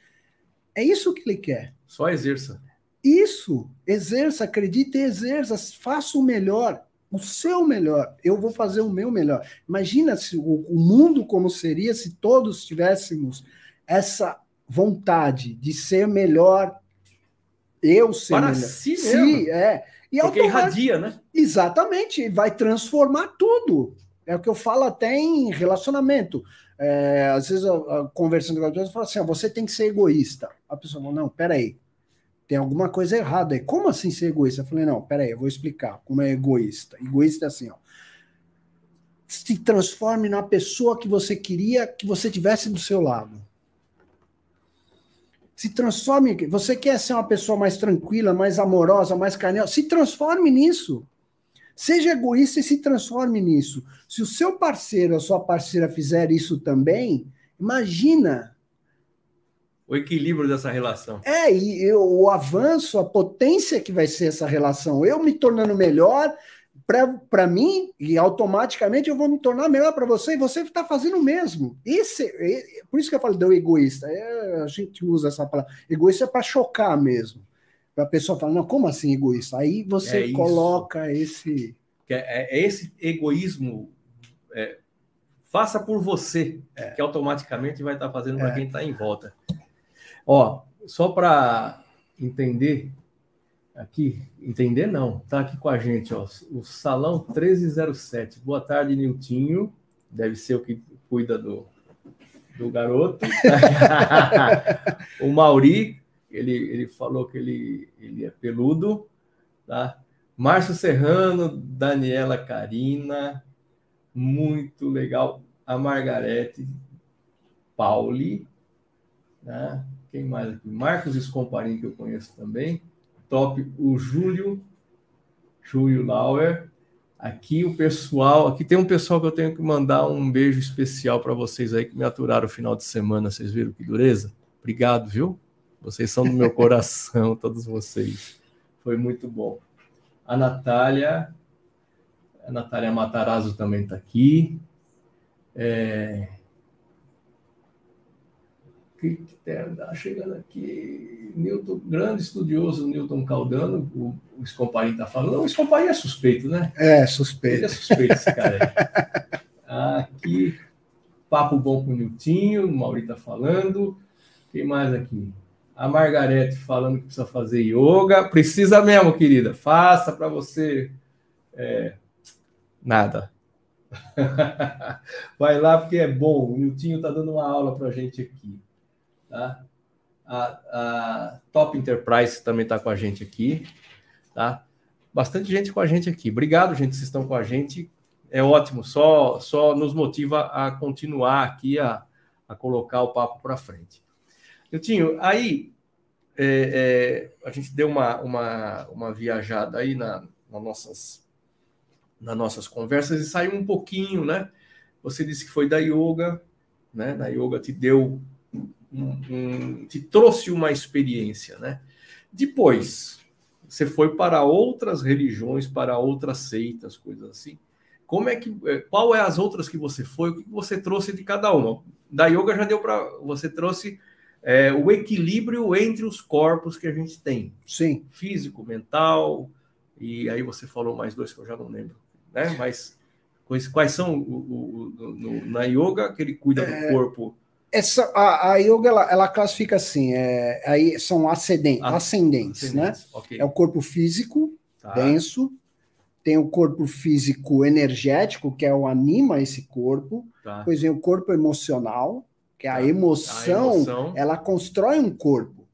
É isso que ele quer. Só exerça. Isso, exerça, acredite e exerça, faça o melhor, o seu melhor. Eu vou fazer o meu melhor. Imagina se o, o mundo como seria se todos tivéssemos essa vontade de ser melhor, eu ser Para melhor. si mesmo. É. E Porque irradia, né? Exatamente, vai transformar tudo. É o que eu falo até em relacionamento. É, às vezes, eu, eu, conversando com as pessoas, eu falo assim: ó, você tem que ser egoísta. A pessoa fala: não, peraí, tem alguma coisa errada aí. Como assim ser egoísta? Eu falei: não, peraí, eu vou explicar como é egoísta. Egoísta é assim: ó, se transforme na pessoa que você queria que você tivesse do seu lado. Se transforme. Você quer ser uma pessoa mais tranquila, mais amorosa, mais carnal? Se transforme nisso. Seja egoísta e se transforme nisso. Se o seu parceiro ou sua parceira fizer isso também, imagina. O equilíbrio dessa relação. É, e eu, o avanço, a potência que vai ser essa relação. Eu me tornando melhor para mim, e automaticamente eu vou me tornar melhor para você, e você está fazendo o mesmo. Esse, é, por isso que eu falo do egoísta. É, a gente usa essa palavra. Egoísta é para chocar mesmo para a pessoa falar, não, como assim egoísta? Aí você é coloca esse. É, é, esse egoísmo. É, faça por você, é. que automaticamente vai estar tá fazendo para é. quem está em volta. Ó, só para entender aqui, entender não, tá aqui com a gente, ó, o Salão 1307. Boa tarde, Niltinho. Deve ser o que cuida do, do garoto. o Mauri ele, ele falou que ele, ele é peludo, tá? Márcio Serrano, Daniela Carina, muito legal. A Margarete Pauli, né? Quem mais aqui? Marcos Escomparim, que eu conheço também. Top, o Júlio, Júlio Lauer. Aqui o pessoal, aqui tem um pessoal que eu tenho que mandar um beijo especial para vocês aí que me aturaram o final de semana. Vocês viram que dureza? Obrigado, viu? Vocês são do meu coração, todos vocês. Foi muito bom. A Natália, a Natália Matarazzo também está aqui. É... Que tá chegando aqui, Newton, grande estudioso Newton Caldano, o, o Escomparim está falando. O Escomparim é suspeito, né? É, suspeito. Ele é suspeito, esse cara aí. aqui, papo bom com o Niltinho, o Mauri está falando. Quem mais aqui? A Margarete falando que precisa fazer yoga. Precisa mesmo, querida. Faça para você. É, nada. Vai lá porque é bom. O Miltinho está dando uma aula para a gente aqui. Tá? A, a Top Enterprise também está com a gente aqui. Tá? Bastante gente com a gente aqui. Obrigado, gente, vocês estão com a gente. É ótimo, só, só nos motiva a continuar aqui, a, a colocar o papo para frente. Miltinho, aí é, é, a gente deu uma, uma, uma viajada aí na, na nossas, nas nossas conversas e saiu um pouquinho, né? Você disse que foi da yoga, né? Na yoga te deu um, um, te trouxe uma experiência, né? Depois, você foi para outras religiões, para outras seitas, coisas assim. Como é que, é, qual é as outras que você foi? O que você trouxe de cada uma? Da yoga já deu para você trouxe é, o equilíbrio entre os corpos que a gente tem. Sim. Físico, mental, e aí você falou mais dois que eu já não lembro, né? Mas quais são o, o, o no, na yoga que ele cuida é, do corpo? Essa, a, a yoga ela, ela, classifica assim, é, aí são ascendentes, ah, ascendentes, ascendentes, né? Okay. É o corpo físico tá. denso, tem o corpo físico energético, que é o anima esse corpo, tá. depois vem o corpo emocional, Que a tá. emoção, a emoção, ela constrói um corpo.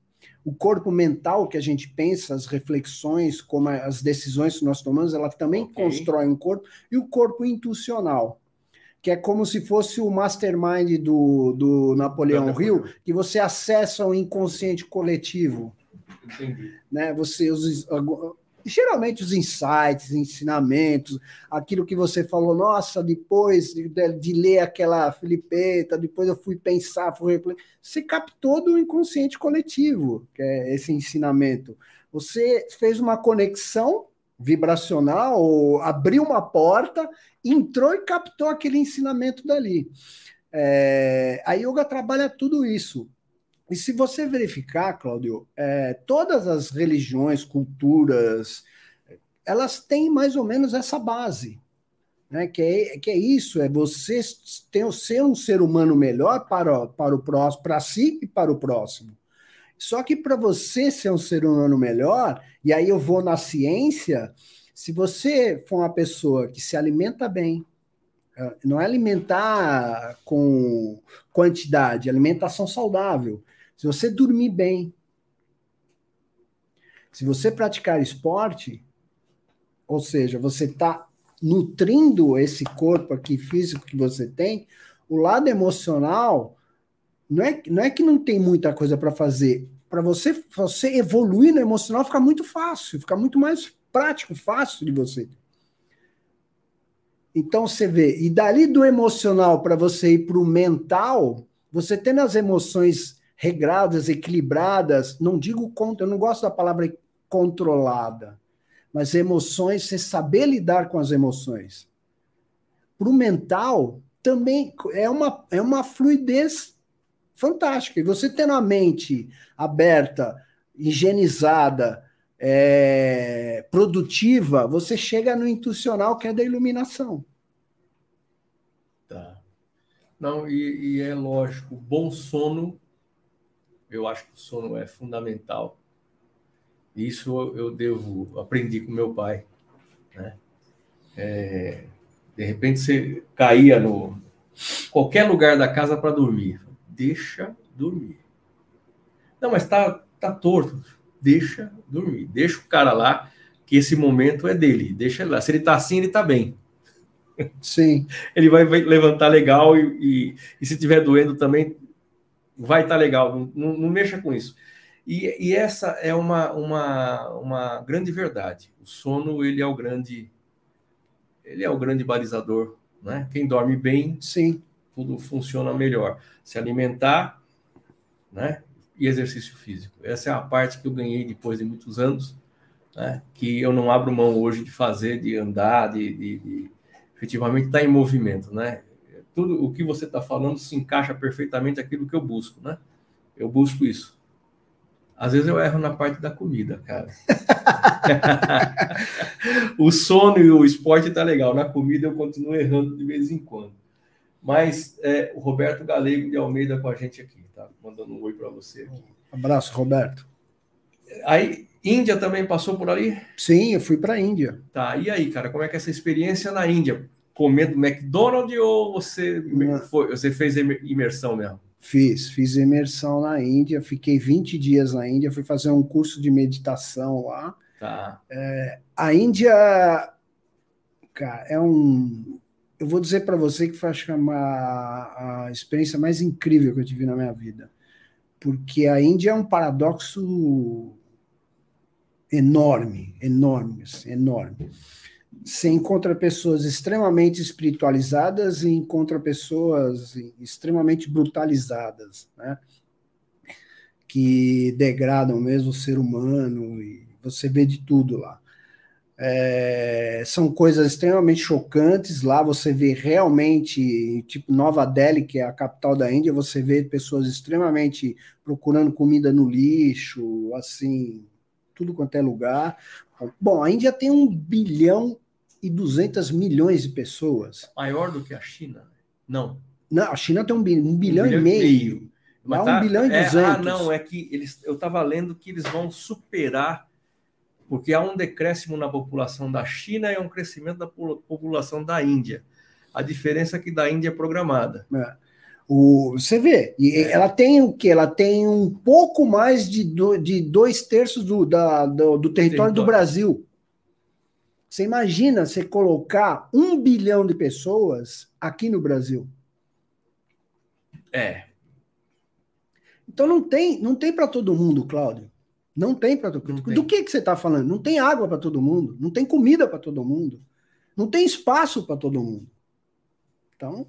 O corpo mental que a gente pensa, as reflexões, como as decisões que nós tomamos, ela também okay. constrói um corpo. E o corpo intuicional, que é como se fosse o mastermind do, do Napoleão Hill, que você acessa o inconsciente coletivo. Entendi. Né? Você, os, geralmente os insights, ensinamentos, aquilo que você falou, nossa, depois de, de ler aquela Filipeta, depois eu fui pensar, fui você captou do inconsciente coletivo, que é esse ensinamento. Você fez uma conexão vibracional, abriu uma porta, entrou e captou aquele ensinamento dali. É, a yoga trabalha tudo isso. E se você verificar, Cláudio, é, todas as religiões, culturas, elas têm mais ou menos essa base. Né? Que, é, que é isso, é você ter, ser um ser humano melhor para, para o próximo, para si e para o próximo. Só que para você ser um ser humano melhor, e aí eu vou na ciência, se você for uma pessoa que se alimenta bem, é, não é alimentar com quantidade, é alimentação saudável. Se você dormir bem, se você praticar esporte, ou seja, você está nutrindo esse corpo aqui físico que você tem, o lado emocional não é, não é que não tem muita coisa para fazer. Para você, você evoluir no emocional fica muito fácil, fica muito mais prático, fácil de você. Então você vê, e dali do emocional para você ir para o mental, você tendo as emoções regradas, equilibradas, não digo contra, eu não gosto da palavra controlada, mas emoções, você saber lidar com as emoções. Para o mental, também é uma, é uma fluidez fantástica. E você tendo a mente aberta, higienizada, é, produtiva, você chega no intuicional que é da iluminação. Tá. Não, e, e é lógico, bom sono eu acho que o sono é fundamental. Isso eu devo aprendi com meu pai, né? É, de repente você caía no qualquer lugar da casa para dormir, deixa dormir. Não, mas tá tá torto, deixa dormir, deixa o cara lá que esse momento é dele, deixa ele lá. Se ele tá assim, ele tá bem. Sim. ele vai, vai levantar legal e, e, e se tiver doendo também, vai estar tá legal, não, não, mexa com isso. E, e, essa é uma, uma, uma grande verdade. O sono ele é o grande ele é o grande balizador, né? Quem dorme bem, sim, tudo funciona melhor. Se alimentar, né? E exercício físico. Essa é a parte que eu ganhei depois de muitos anos, né? Que eu não abro mão hoje de fazer, de andar, de, de, de efetivamente estar em movimento, né? tudo o que você está falando se encaixa perfeitamente aquilo que eu busco, né? Eu busco isso. Às vezes eu erro na parte da comida, cara. o sono e o esporte tá legal. Na comida eu continuo errando de vez em quando. Mas é, o Roberto Galego de Almeida com a gente aqui, tá? Mandando um oi para você aqui. Abraço, Roberto. Aí, Índia também passou por ali? Sim, eu fui para a Índia. Tá, e aí, cara, como é que é essa experiência na Índia? comendo McDonald's ou você, foi, você fez imersão mesmo? Fiz, fiz imersão na Índia, fiquei 20 dias na Índia, fui fazer um curso de meditação lá. Tá. É, a Índia, cara, é um. Eu vou dizer para você que foi acho que é uma, a experiência mais incrível que eu tive na minha vida. Porque a Índia é um paradoxo enorme, enorme, assim, enorme você encontra pessoas extremamente espiritualizadas e encontra pessoas extremamente brutalizadas, né? Que degradam mesmo o ser humano e você vê de tudo lá. É, são coisas extremamente chocantes. Lá você vê realmente, tipo Nova Delhi, que é a capital da Índia, você vê pessoas extremamente procurando comida no lixo, assim, tudo quanto é lugar. Bom, a Índia tem um bilhão e 200 milhões de pessoas. Maior do que a China? Não. Não, a China tem um, bilhão, um bilhão, bilhão e meio. meio. Mas tá, um bilhão e é. Ah, não, é que eles, eu estava lendo que eles vão superar, porque há um decréscimo na população da China e um crescimento da população da Índia. A diferença é que da Índia é programada. É. O, você vê, e é. ela tem o que? Ela tem um pouco mais de, do, de dois terços do, da, do, do território, território do Brasil. Você imagina você colocar um bilhão de pessoas aqui no Brasil? É. Então não tem, não tem para todo mundo, Cláudio. Não tem para todo mundo. Do que, que você está falando? Não tem água para todo mundo, não tem comida para todo mundo, não tem espaço para todo mundo. Então,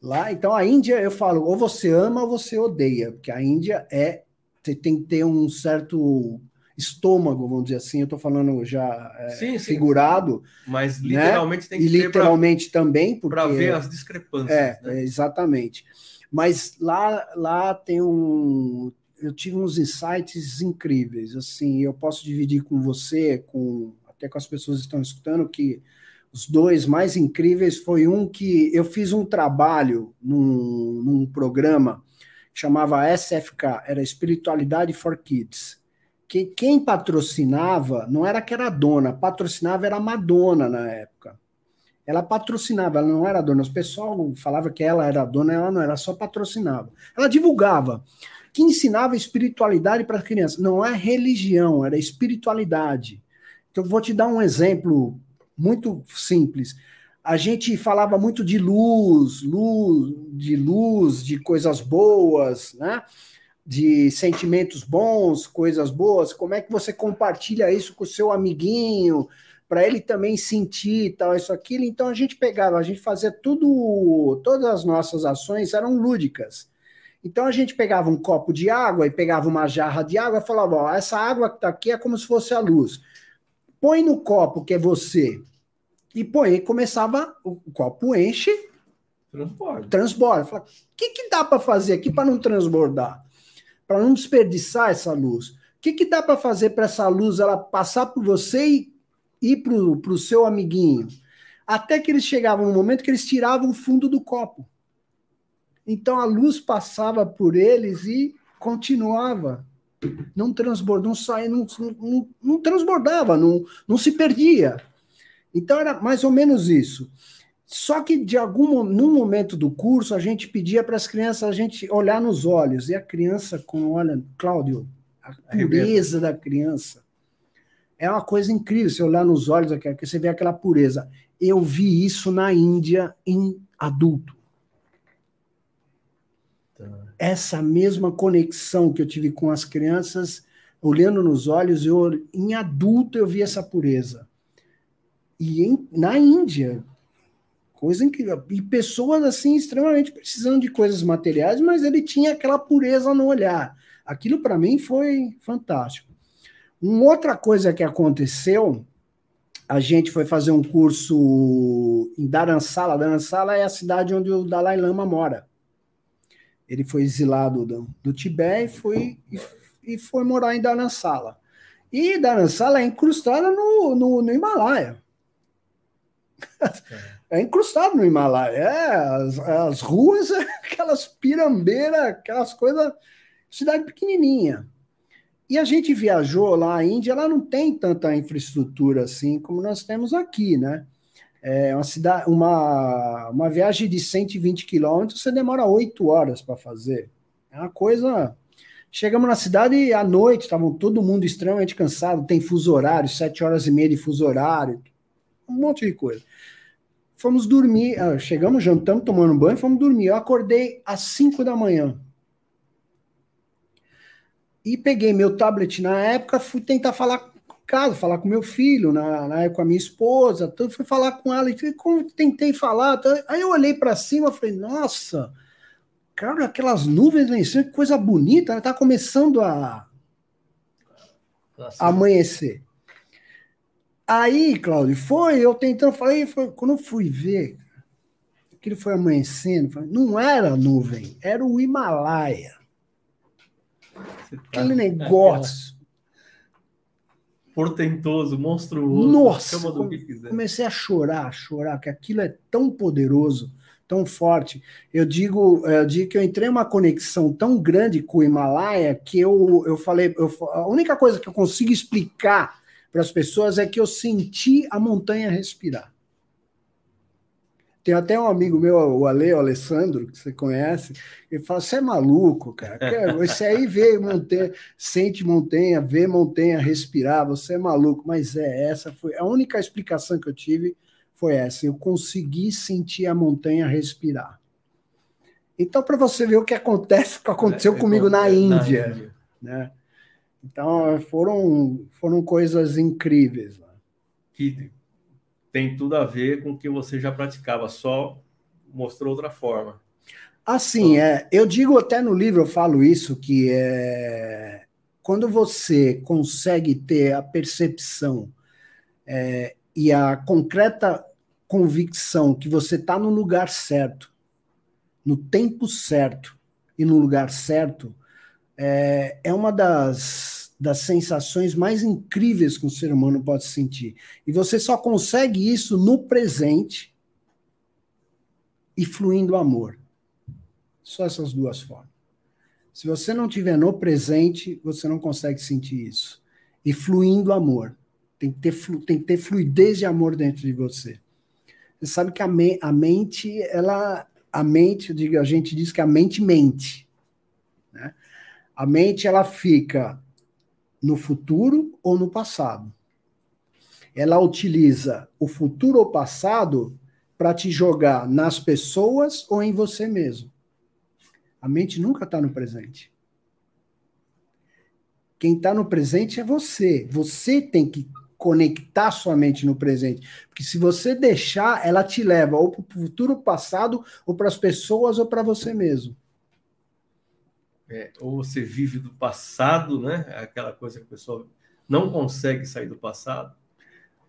lá, então a Índia, eu falo, ou você ama ou você odeia, porque a Índia é você tem que ter um certo estômago, vamos dizer assim, eu estou falando já é, sim, sim. figurado. Mas né? literalmente né? tem que e literalmente pra, também, para ver as discrepâncias. É, né? exatamente. Mas lá, lá tem um. Eu tive uns insights incríveis. Assim, eu posso dividir com você, com até com as pessoas que estão escutando, que os dois mais incríveis foi um que eu fiz um trabalho num, num programa que chamava SFK, era Espiritualidade for Kids. Que quem patrocinava não era que era dona, patrocinava era a Madonna na época ela patrocinava, ela não era dona. O pessoal falava que ela era dona, ela não era, só patrocinava. Ela divulgava, que ensinava espiritualidade para as crianças. Não é religião, era espiritualidade. Então, vou te dar um exemplo muito simples. A gente falava muito de luz, luz, de luz, de coisas boas, né? de sentimentos bons, coisas boas. Como é que você compartilha isso com o seu amiguinho? para ele também sentir tal, isso, aquilo. Então a gente pegava, a gente fazia tudo, todas as nossas ações eram lúdicas. Então a gente pegava um copo de água e pegava uma jarra de água e falava: ó, essa água que está aqui é como se fosse a luz. Põe no copo que é você. E põe, e começava, o copo enche, transborda. Transborda. Fala, o que, que dá para fazer aqui para não transbordar? Para não desperdiçar essa luz? O que, que dá para fazer para essa luz ela passar por você e ir para o seu amiguinho. Até que eles chegavam no momento que eles tiravam o fundo do copo. Então a luz passava por eles e continuava. Não transbordava, não saía, não, não, não transbordava, não, não se perdia. Então era mais ou menos isso. Só que de algum num momento do curso a gente pedia para as crianças a gente olhar nos olhos e a criança com olha, Cláudio, a pureza da criança é uma coisa incrível você olhar nos olhos, você vê aquela pureza. Eu vi isso na Índia em adulto. Essa mesma conexão que eu tive com as crianças, olhando nos olhos, eu, em adulto eu vi essa pureza. E em, na Índia, coisa incrível. E pessoas assim, extremamente precisando de coisas materiais, mas ele tinha aquela pureza no olhar. Aquilo para mim foi fantástico. Uma outra coisa que aconteceu, a gente foi fazer um curso em Dharamsala. Dharamsala é a cidade onde o Dalai Lama mora. Ele foi exilado do, do Tibete e foi, e, e foi morar em Dharamsala. E Dharamsala é incrustada no, no, no Himalaia. É. é incrustado no Himalaia. É, as, as ruas, aquelas pirambeiras, aquelas coisas. Cidade pequenininha. E a gente viajou lá, a Índia, ela não tem tanta infraestrutura assim como nós temos aqui, né? É uma, cidade, uma, uma viagem de 120 quilômetros, você demora oito horas para fazer. É uma coisa. Chegamos na cidade à noite, estavam todo mundo extremamente cansado, tem fuso horário, sete horas e meia de fuso horário, um monte de coisa. Fomos dormir, ah, chegamos, jantamos, tomando banho, fomos dormir. Eu acordei às cinco da manhã. E peguei meu tablet na época, fui tentar falar casa, falar com meu filho, na, na época com a minha esposa, tudo, fui falar com ela, e como tentei falar, aí eu olhei para cima e falei, nossa, cara, aquelas nuvens lá em cima, que coisa bonita, tá começando a, a amanhecer. Aí, Cláudio, foi, eu tentando, falei, foi, quando eu fui ver, aquilo foi amanhecendo, falei, não era nuvem, era o Himalaia. Aquele negócio. Portentoso, monstruoso. Nossa, comecei a chorar, chorar, que aquilo é tão poderoso, tão forte. Eu digo, eu digo que eu entrei uma conexão tão grande com o Himalaia que eu, eu falei, eu, a única coisa que eu consigo explicar para as pessoas é que eu senti a montanha respirar. Tem até um amigo meu, o Ale, o Alessandro, que você conhece, ele fala: você é maluco, cara. Esse aí vê montanha, sente montanha, vê montanha, respirar, você é maluco. Mas é, essa foi a única explicação que eu tive foi essa. Eu consegui sentir a montanha respirar. Então, para você ver o que acontece, o que aconteceu é, comigo na, é, Índia, na Índia, né? Então, foram, foram coisas incríveis. Né? Que tem tudo a ver com o que você já praticava, só mostrou outra forma. Assim, é, eu digo até no livro, eu falo isso, que é, quando você consegue ter a percepção é, e a concreta convicção que você está no lugar certo, no tempo certo e no lugar certo, é, é uma das das sensações mais incríveis que um ser humano pode sentir. E você só consegue isso no presente e fluindo amor. Só essas duas formas. Se você não tiver no presente, você não consegue sentir isso. E fluindo amor. Tem que ter, flu, tem que ter fluidez de amor dentro de você. Você sabe que a, me, a mente, ela. A mente, digo, a gente diz que a mente mente. Né? A mente, ela fica no futuro ou no passado. Ela utiliza o futuro ou passado para te jogar nas pessoas ou em você mesmo. A mente nunca está no presente. Quem está no presente é você. Você tem que conectar sua mente no presente. Porque se você deixar, ela te leva ou para o futuro passado, ou para as pessoas, ou para você mesmo é, ou você vive do passado, né? Aquela coisa que a pessoa não consegue sair do passado.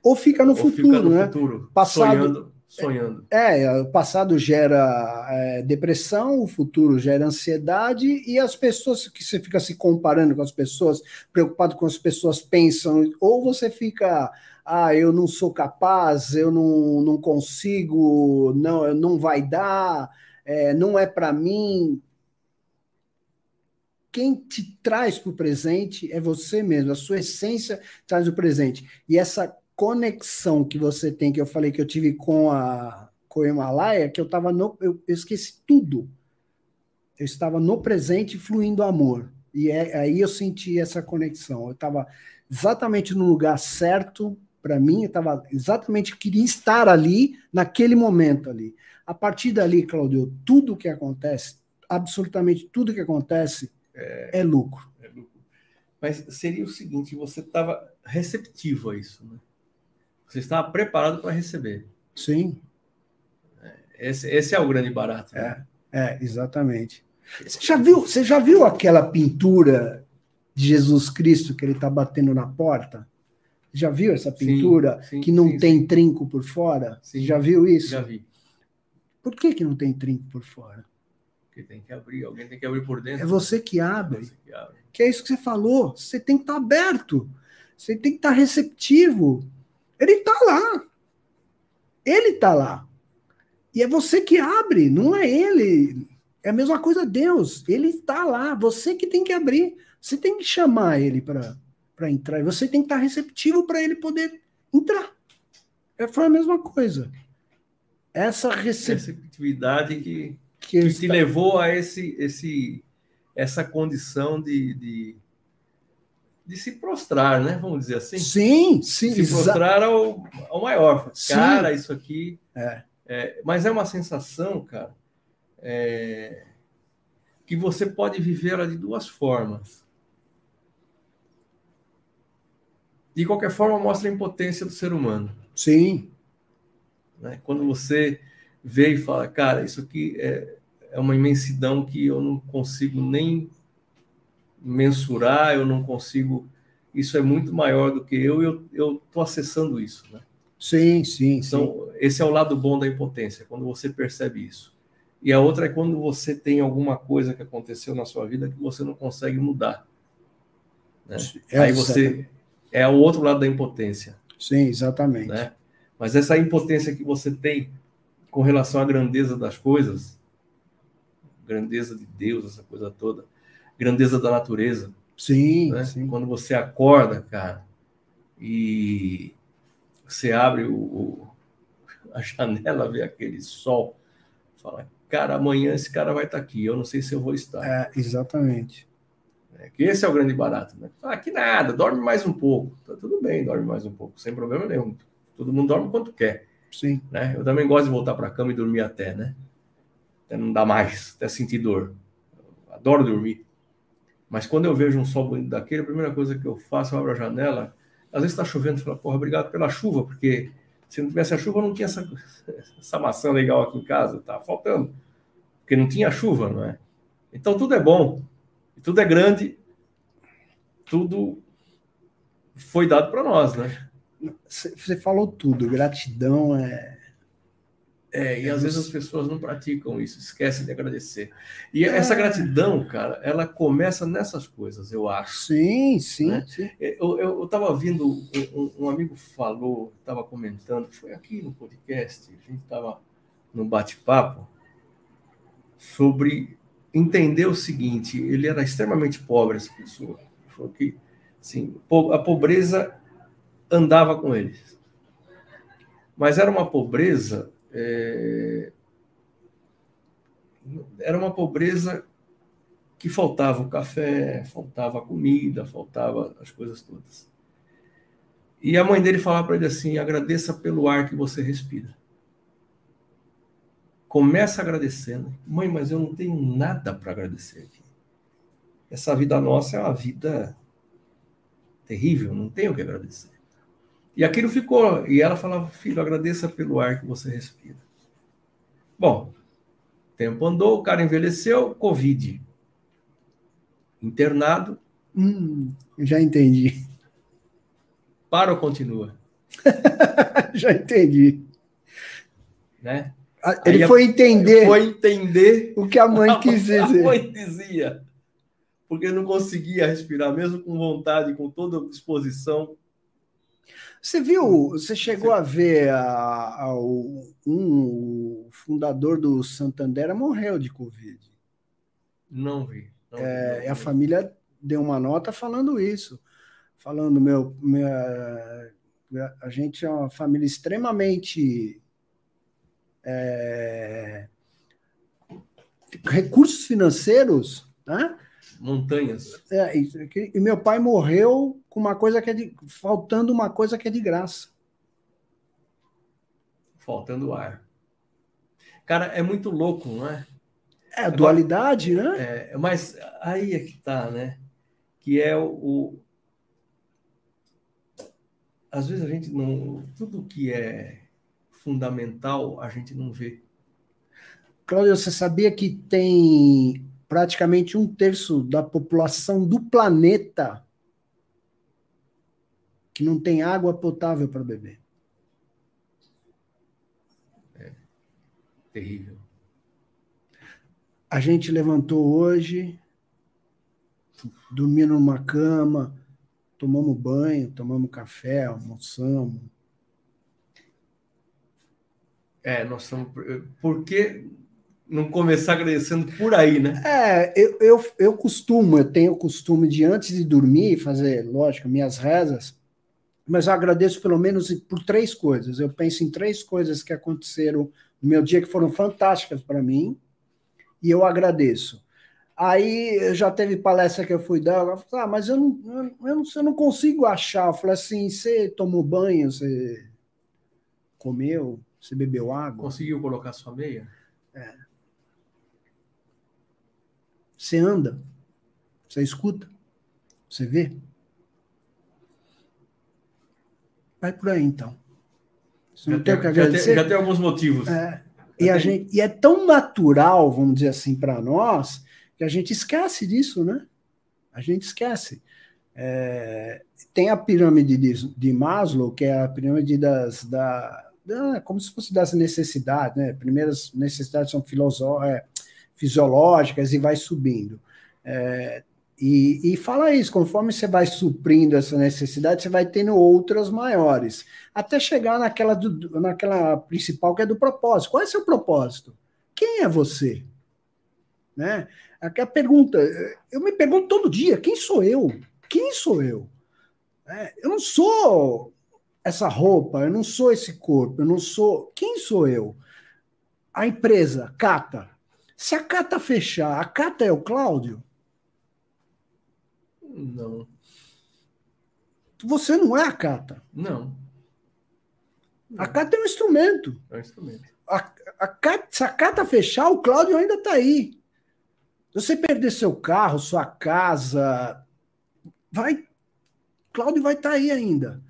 Ou fica no ou futuro, fica no né? Futuro, passado, sonhando, sonhando. É, é, o passado gera é, depressão, o futuro gera ansiedade, e as pessoas que você fica se comparando com as pessoas, preocupado com as pessoas pensam, ou você fica, ah, eu não sou capaz, eu não, não consigo, não, não vai dar, é, não é para mim quem te traz para o presente é você mesmo, a sua essência traz o presente. E essa conexão que você tem, que eu falei que eu tive com a com o Himalaia, que eu estava no. Eu, eu, esqueci tudo. Eu estava no presente fluindo amor. E é, aí eu senti essa conexão. Eu estava exatamente no lugar certo para mim, eu estava exatamente, queria estar ali, naquele momento ali. A partir dali, Claudio, tudo que acontece, absolutamente tudo que acontece, é, é lucro. É lucro. Mas seria o seguinte: você estava receptivo a isso, né? Você estava preparado para receber. Sim. É, esse, esse é o grande barato. Né? É, é, exatamente. Você já viu, você já viu aquela pintura de Jesus Cristo que ele está batendo na porta? Já viu essa pintura sim, sim, que não sim, tem trinco por fora? Já viu isso? Já vi. Por que, que não tem trinco por fora? Porque tem que abrir, alguém tem que abrir por dentro. É você que abre. É você que, abre. que é isso que você falou. Você tem que estar tá aberto. Você tem que estar tá receptivo. Ele está lá. Ele está lá. E é você que abre, não é ele. É a mesma coisa Deus. Ele está lá. Você que tem que abrir. Você tem que chamar ele para entrar. E você tem que estar tá receptivo para ele poder entrar. É, foi a mesma coisa. Essa receptividade que que, que te levou a esse, esse, essa condição de, de, de, se prostrar, né? Vamos dizer assim. Sim, sim. Se prostrar ao, ao maior. Sim. Cara, isso aqui. É. É, mas é uma sensação, cara, é, que você pode viver ela de duas formas. De qualquer forma, mostra a impotência do ser humano. Sim. Né? Quando você vê e fala, cara, isso aqui é, é uma imensidão que eu não consigo nem mensurar, eu não consigo. Isso é muito maior do que eu e eu estou acessando isso. Né? Sim, sim. Então, sim. esse é o lado bom da impotência, quando você percebe isso. E a outra é quando você tem alguma coisa que aconteceu na sua vida que você não consegue mudar. Né? É, Aí você. É o outro lado da impotência. Sim, exatamente. Né? Mas essa impotência que você tem com relação à grandeza das coisas, grandeza de Deus, essa coisa toda, grandeza da natureza. Sim, né? sim. Quando você acorda, cara, e você abre o, o, na janela, vê aquele sol, fala, cara, amanhã esse cara vai estar aqui, eu não sei se eu vou estar. É, exatamente. É, que esse é o grande barato, né? Ah, que nada, dorme mais um pouco. Tá tudo bem, dorme mais um pouco, sem problema nenhum. Todo mundo dorme quanto quer. Sim. Né? Eu também gosto de voltar para a cama e dormir até, né? Até não dá mais, até sentir dor. Eu adoro dormir. Mas quando eu vejo um sol bonito daquele, a primeira coisa que eu faço, eu abro a janela. Às vezes está chovendo, eu falo, porra, obrigado pela chuva, porque se não tivesse a chuva, não tinha essa, essa maçã legal aqui em casa, tá faltando. Porque não tinha chuva, não é? Então tudo é bom, tudo é grande, tudo foi dado para nós, né? Você falou tudo, gratidão é. É, e às vezes as pessoas não praticam isso, esquecem de agradecer. E é. essa gratidão, cara, ela começa nessas coisas, eu acho. Sim, sim. Né? sim. Eu estava ouvindo, um, um, amigo falou, estava comentando, foi aqui no podcast, a gente estava num bate-papo sobre entender o seguinte: ele era extremamente pobre, essa pessoa. Falou que assim, a pobreza andava com eles. Mas era uma pobreza. É... Era uma pobreza que faltava o café, faltava a comida, faltava as coisas todas. E a mãe dele falava para ele assim: agradeça pelo ar que você respira. Começa agradecendo. Mãe, mas eu não tenho nada para agradecer aqui. Essa vida nossa é uma vida terrível, não tenho o que agradecer. E aquilo ficou. E ela falava, filho, agradeça pelo ar que você respira. Bom, tempo andou, o cara envelheceu, Covid. Internado. Hum, já entendi. Para ou continua? já entendi. Né? Ele foi entender. Foi entender o que a mãe quis dizer. A mãe dizia. Porque não conseguia respirar, mesmo com vontade, com toda disposição. Você viu, você chegou a ver a, a, um, o fundador do Santander morreu de Covid. Não vi. Não, é, não vi. A família deu uma nota falando isso. Falando, meu, minha, a gente é uma família extremamente é, recursos financeiros, né? Montanhas. É, e, e, meu pai morreu com uma coisa que é de, faltando uma coisa que é de graça. Faltando ar. Cara, é muito louco, não é? É a dualidade, né? É, mas aí é que tá, né? Que é o, o, Às vezes a gente não. Tudo que é fundamental a gente não vê. Cláudio, você sabia que tem praticamente um terço da população do planeta que não tem água potável para beber? É terrível. A gente levantou hoje, dormia numa cama, tomamos banho, tomamos café, almoçamos, é, nós estamos. Por que não começar agradecendo por aí, né? É, eu, eu, eu costumo, eu tenho o costume de antes de dormir fazer, lógico, minhas rezas, mas eu agradeço pelo menos por três coisas. Eu penso em três coisas que aconteceram no meu dia que foram fantásticas para mim e eu agradeço. Aí já teve palestra que eu fui dar, eu falei, ah, mas eu não, eu, não, eu não consigo achar. Eu falei assim: você tomou banho, você comeu? Você bebeu água? Conseguiu colocar sua meia? É. Você anda? Você escuta? Você vê? Vai por aí, então. Você já, tem, já, tem, já tem alguns motivos. É. E, a gente, e é tão natural, vamos dizer assim, para nós, que a gente esquece disso, né? A gente esquece. É, tem a pirâmide de, de Maslow, que é a pirâmide das, da, ah, como se fosse das necessidades, né? Primeiras necessidades são é, fisiológicas e vai subindo. É, e, e, fala isso, conforme você vai suprindo essa necessidade, você vai tendo outras maiores, até chegar naquela, do, naquela principal que é do propósito. Qual é seu propósito? Quem é você? Né? Aquela pergunta, eu me pergunto todo dia, quem sou eu? Quem sou eu? É, eu não sou essa roupa, eu não sou esse corpo, eu não sou. Quem sou eu? A empresa, Cata. Se a Cata fechar, a Cata é o Cláudio? Não. Você não é a Cata. Não. A Cata é um instrumento. É um instrumento. A, a Cata, se a Cata fechar, o Cláudio ainda está aí. Se você perder seu carro, sua casa, vai. Cláudio vai estar tá aí ainda.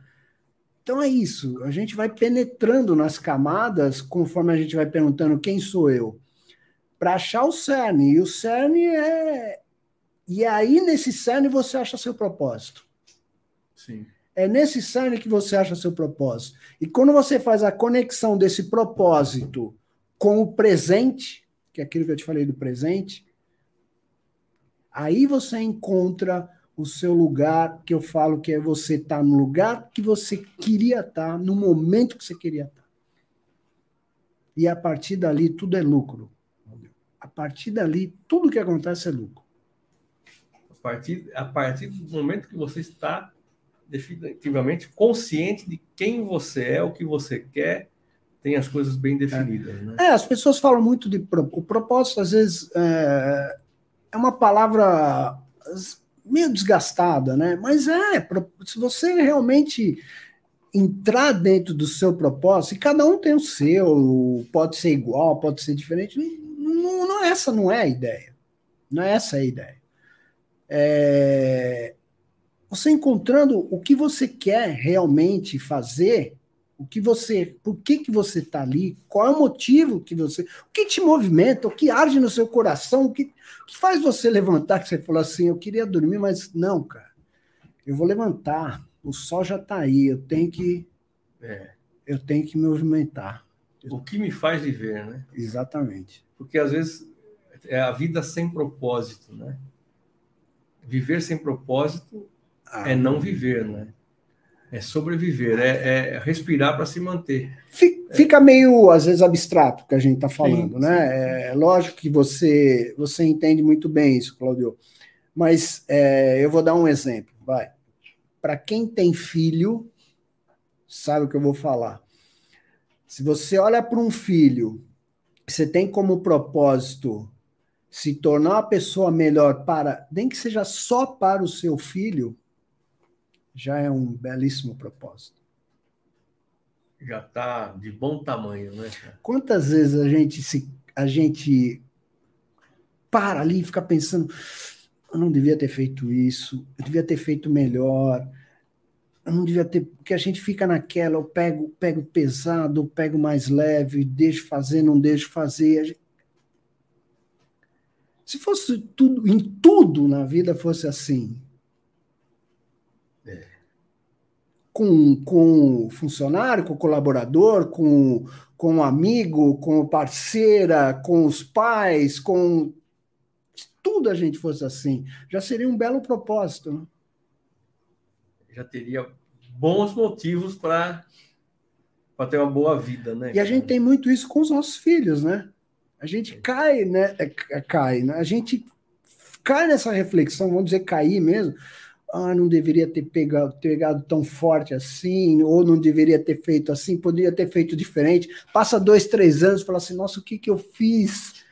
Então é isso. A gente vai penetrando nas camadas conforme a gente vai perguntando quem sou eu, para achar o cerne. E o cerne é. E aí, nesse cerne, você acha seu propósito. Sim. É nesse cerne que você acha seu propósito. E quando você faz a conexão desse propósito com o presente, que é aquilo que eu te falei do presente, aí você encontra o seu lugar, que eu falo que é você estar tá no lugar que você queria estar, tá, no momento que você queria estar. Tá. E a partir dali tudo é lucro. A partir dali, tudo que acontece é lucro. Partir, a partir do momento que você está definitivamente consciente de quem você é, o que você quer, tem as coisas bem definidas. É, né? é as pessoas falam muito de o propósito, às vezes é, é uma palavra meio desgastada, né? Mas é, se você realmente entrar dentro do seu propósito, e cada um tem o seu, pode ser igual, pode ser diferente, não, não essa não é a ideia. Não é essa a ideia. É, você encontrando o que você quer realmente fazer, o que você, por que que você está ali, qual é o motivo que você, o que te movimenta, o que arde no seu coração, o que, o que faz você levantar, que você falou assim, eu queria dormir, mas não, cara, eu vou levantar, o sol já está aí, eu tenho que, é. eu tenho que me movimentar. O que me faz viver, né? Exatamente. Porque às vezes é a vida sem propósito, né? Viver sem propósito ah, é não viver, né? É sobreviver, é, é respirar para se manter. Fica meio, às vezes, abstrato que a gente está falando, sim, né? Sim. É lógico que você, você entende muito bem isso, Claudio. Mas é, eu vou dar um exemplo, vai. Para quem tem filho, sabe o que eu vou falar. Se você olha para um filho, você tem como propósito se tornar uma pessoa melhor para, nem que seja só para o seu filho, já é um belíssimo propósito. Já está de bom tamanho, né? Quantas vezes a gente se a gente para ali e fica pensando, eu não devia ter feito isso, eu devia ter feito melhor, eu não devia ter, porque a gente fica naquela, eu pego, pego pesado, eu pego mais leve, deixo fazer, não deixo fazer. Se fosse tudo, em tudo na vida fosse assim, com, com o funcionário, com o colaborador, com, com o amigo, com parceira, com os pais, com tudo a gente fosse assim, já seria um belo propósito. Né? Já teria bons motivos para ter uma boa vida, né? E a gente tem muito isso com os nossos filhos, né? A gente cai, né? É, é, cai, né? A gente cai nessa reflexão, vamos dizer cair mesmo, ah, não deveria ter pegado, pegado tão forte assim, ou não deveria ter feito assim, poderia ter feito diferente. Passa dois, três anos, fala assim, nossa, o que, que eu fiz?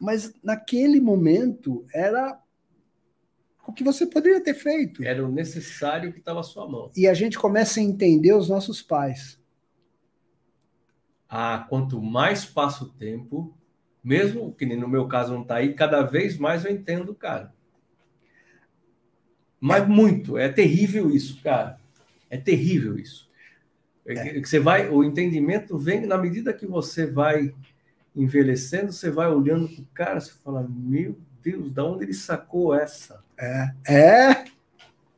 Mas naquele momento era o que você poderia ter feito. Era o necessário que estava à sua mão. E a gente começa a entender os nossos pais. Ah, quanto mais passa o tempo, mesmo que no meu caso não está aí, cada vez mais eu entendo, cara. Mas muito, é terrível isso, cara. É terrível isso. É. Você vai, o entendimento vem na medida que você vai envelhecendo, você vai olhando para o cara, você fala, meu Deus, da onde ele sacou essa? É, é.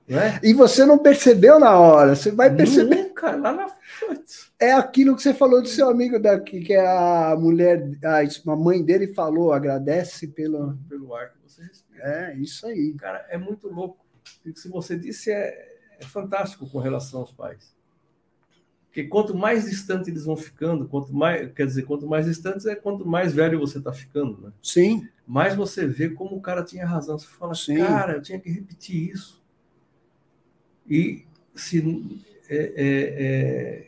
é? E você não percebeu na hora, você vai perceber. Nunca, lá na frente. É aquilo que você falou do seu amigo daqui, que é a mulher, a, mãe dele falou, agradece pelo, pelo ar que você respira. É, isso aí. Cara, é muito louco o que você disse é, é fantástico com relação aos pais. Porque quanto mais distante eles vão ficando, quanto mais, quer dizer, quanto mais distantes é quanto mais velho você está ficando, né? Sim. Mais você vê como o cara tinha razão. Você fala, Sim. cara, eu tinha que repetir isso. E se é, é,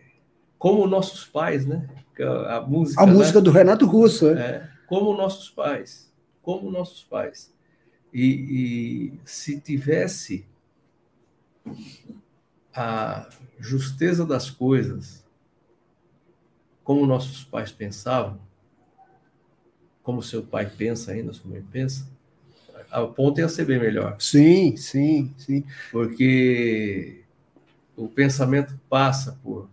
como nossos pais, né? A música, a música né? do Renato Russo, é. é. Como nossos pais, como nossos pais. E, e se tivesse a justeza das coisas, como nossos pais pensavam, como seu pai pensa ainda, sua mãe pensa, a ponta ia ser bem melhor. Sim, sim, sim. Porque o pensamento passa por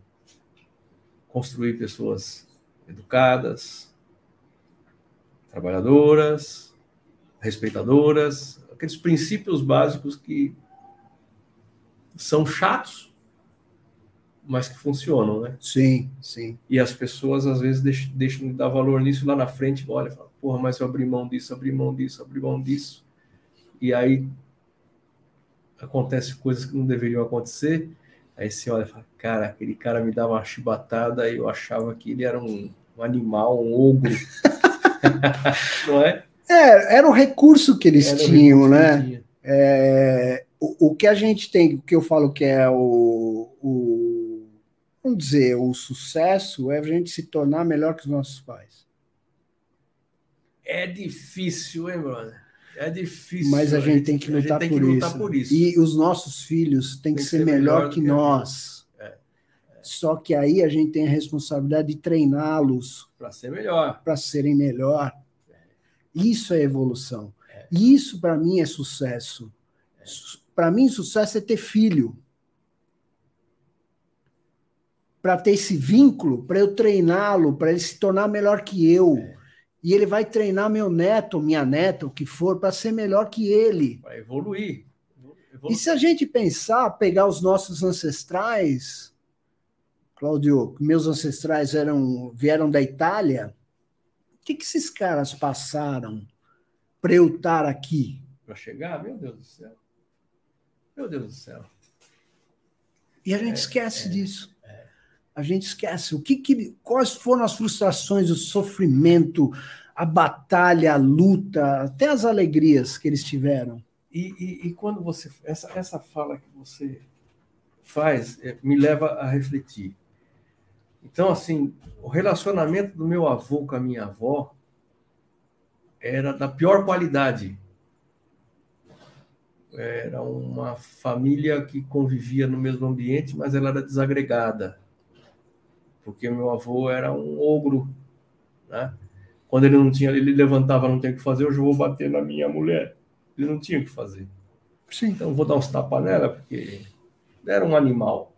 construir pessoas educadas, trabalhadoras, respeitadoras, aqueles princípios básicos que são chatos, mas que funcionam, né? Sim, sim. E as pessoas às vezes deixam, deixam de dar valor nisso lá na frente, olha, fala, porra, mas eu abri mão disso, abri mão disso, abri mão disso. E aí acontece coisas que não deveriam acontecer. Aí você olha e fala, cara, aquele cara me dava uma chibatada e eu achava que ele era um, um animal, um ogro. não é? É, era o recurso que eles era tinham, né? É, o, o, que a gente tem, o que eu falo que é o, o, vamos dizer, o sucesso é a gente se tornar melhor que os nossos pais. É difícil, hein, brother? É difícil. Mas a gente tem que lutar, tem por, que lutar isso. por, isso. E os nossos filhos têm que, que ser, ser melhor, melhor que, que nós. É. Só que aí a gente tem a responsabilidade de treiná-los para ser melhor, para serem melhor. Isso é evolução. É. Isso para mim é sucesso. É. Para mim sucesso é ter filho. Para ter esse vínculo, para eu treiná-lo, para ele se tornar melhor que eu é e ele vai treinar meu neto, minha neta, o que for, para ser melhor que ele. Vai evoluir. E se a gente pensar, pegar os nossos ancestrais, Cláudio, meus ancestrais eram, vieram da Itália, o que, que esses caras passaram para eu estar aqui? Para chegar? Meu Deus do céu. Meu Deus do céu. E a gente é, esquece é. disso a gente esquece o que, que quais foram as frustrações, o sofrimento, a batalha, a luta, até as alegrias que eles tiveram. E, e, e quando você essa essa fala que você faz é, me leva a refletir. Então assim, o relacionamento do meu avô com a minha avó era da pior qualidade. Era uma família que convivia no mesmo ambiente, mas ela era desagregada porque meu avô era um ogro, né? Quando ele não tinha, ele levantava, não tem o que fazer, hoje eu vou bater na minha mulher. Ele não tinha o que fazer. Sim. Então vou dar uns tapas nela, porque era um animal.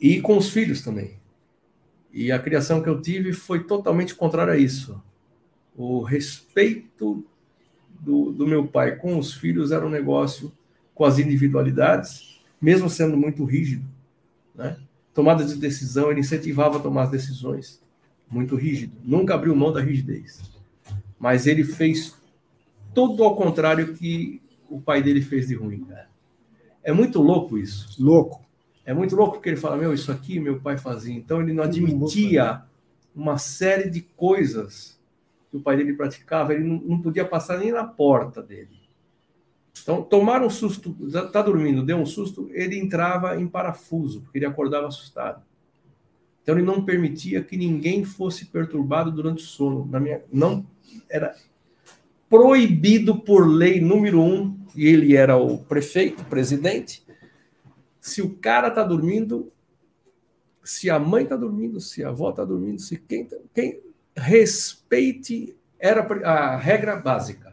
E com os filhos também. E a criação que eu tive foi totalmente contrária a isso. O respeito do, do meu pai com os filhos era um negócio com as individualidades, mesmo sendo muito rígido, né? Tomada de decisão, ele incentivava a tomar as decisões. Muito rígido. Nunca abriu mão da rigidez. Mas ele fez tudo ao contrário que o pai dele fez de ruim, cara. É muito louco isso. Louco. É muito louco porque ele fala: Meu, isso aqui meu pai fazia. Então ele não admitia uma série de coisas que o pai dele praticava. Ele não, não podia passar nem na porta dele. Então, tomar um susto, está dormindo, deu um susto, ele entrava em parafuso, porque ele acordava assustado. Então, ele não permitia que ninguém fosse perturbado durante o sono. Na minha, não era proibido por lei número um, e ele era o prefeito, presidente. Se o cara está dormindo, se a mãe está dormindo, se a avó está dormindo, se quem, tá, quem respeite era a regra básica.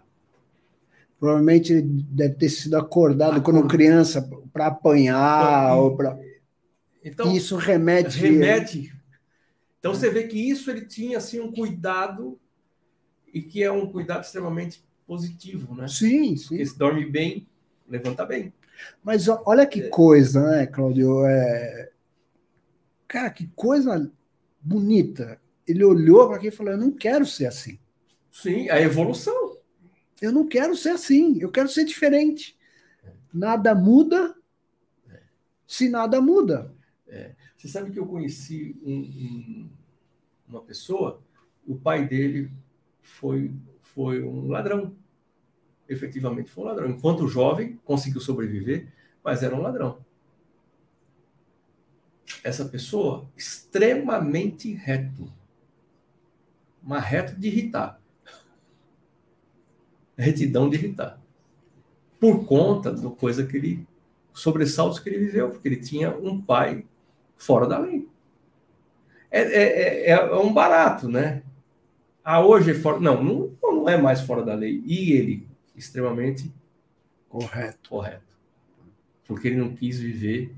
Provavelmente deve ter sido acordado quando criança para apanhar então, ou para. Então, isso remete. Remete. Então você vê que isso ele tinha assim um cuidado e que é um cuidado extremamente positivo, né? Sim, sim. Porque se dorme bem, levanta bem. Mas olha que é. coisa, né, Claudio? É... Cara, que coisa bonita. Ele olhou para aqui e falou: Eu não quero ser assim. Sim, a evolução. Eu não quero ser assim, eu quero ser diferente. Nada muda se nada muda. É. Você sabe que eu conheci um, um, uma pessoa, o pai dele foi, foi um ladrão. Efetivamente foi um ladrão. Enquanto jovem, conseguiu sobreviver, mas era um ladrão. essa pessoa extremamente reto. Mas reto de irritar. Retidão de irritar. Por conta do coisa que ele. sobressaltos que ele viveu, porque ele tinha um pai fora da lei. É, é, é, é um barato, né? Ah, hoje é fora. Não, não, não é mais fora da lei. E ele, extremamente correto. correto. Porque ele não quis viver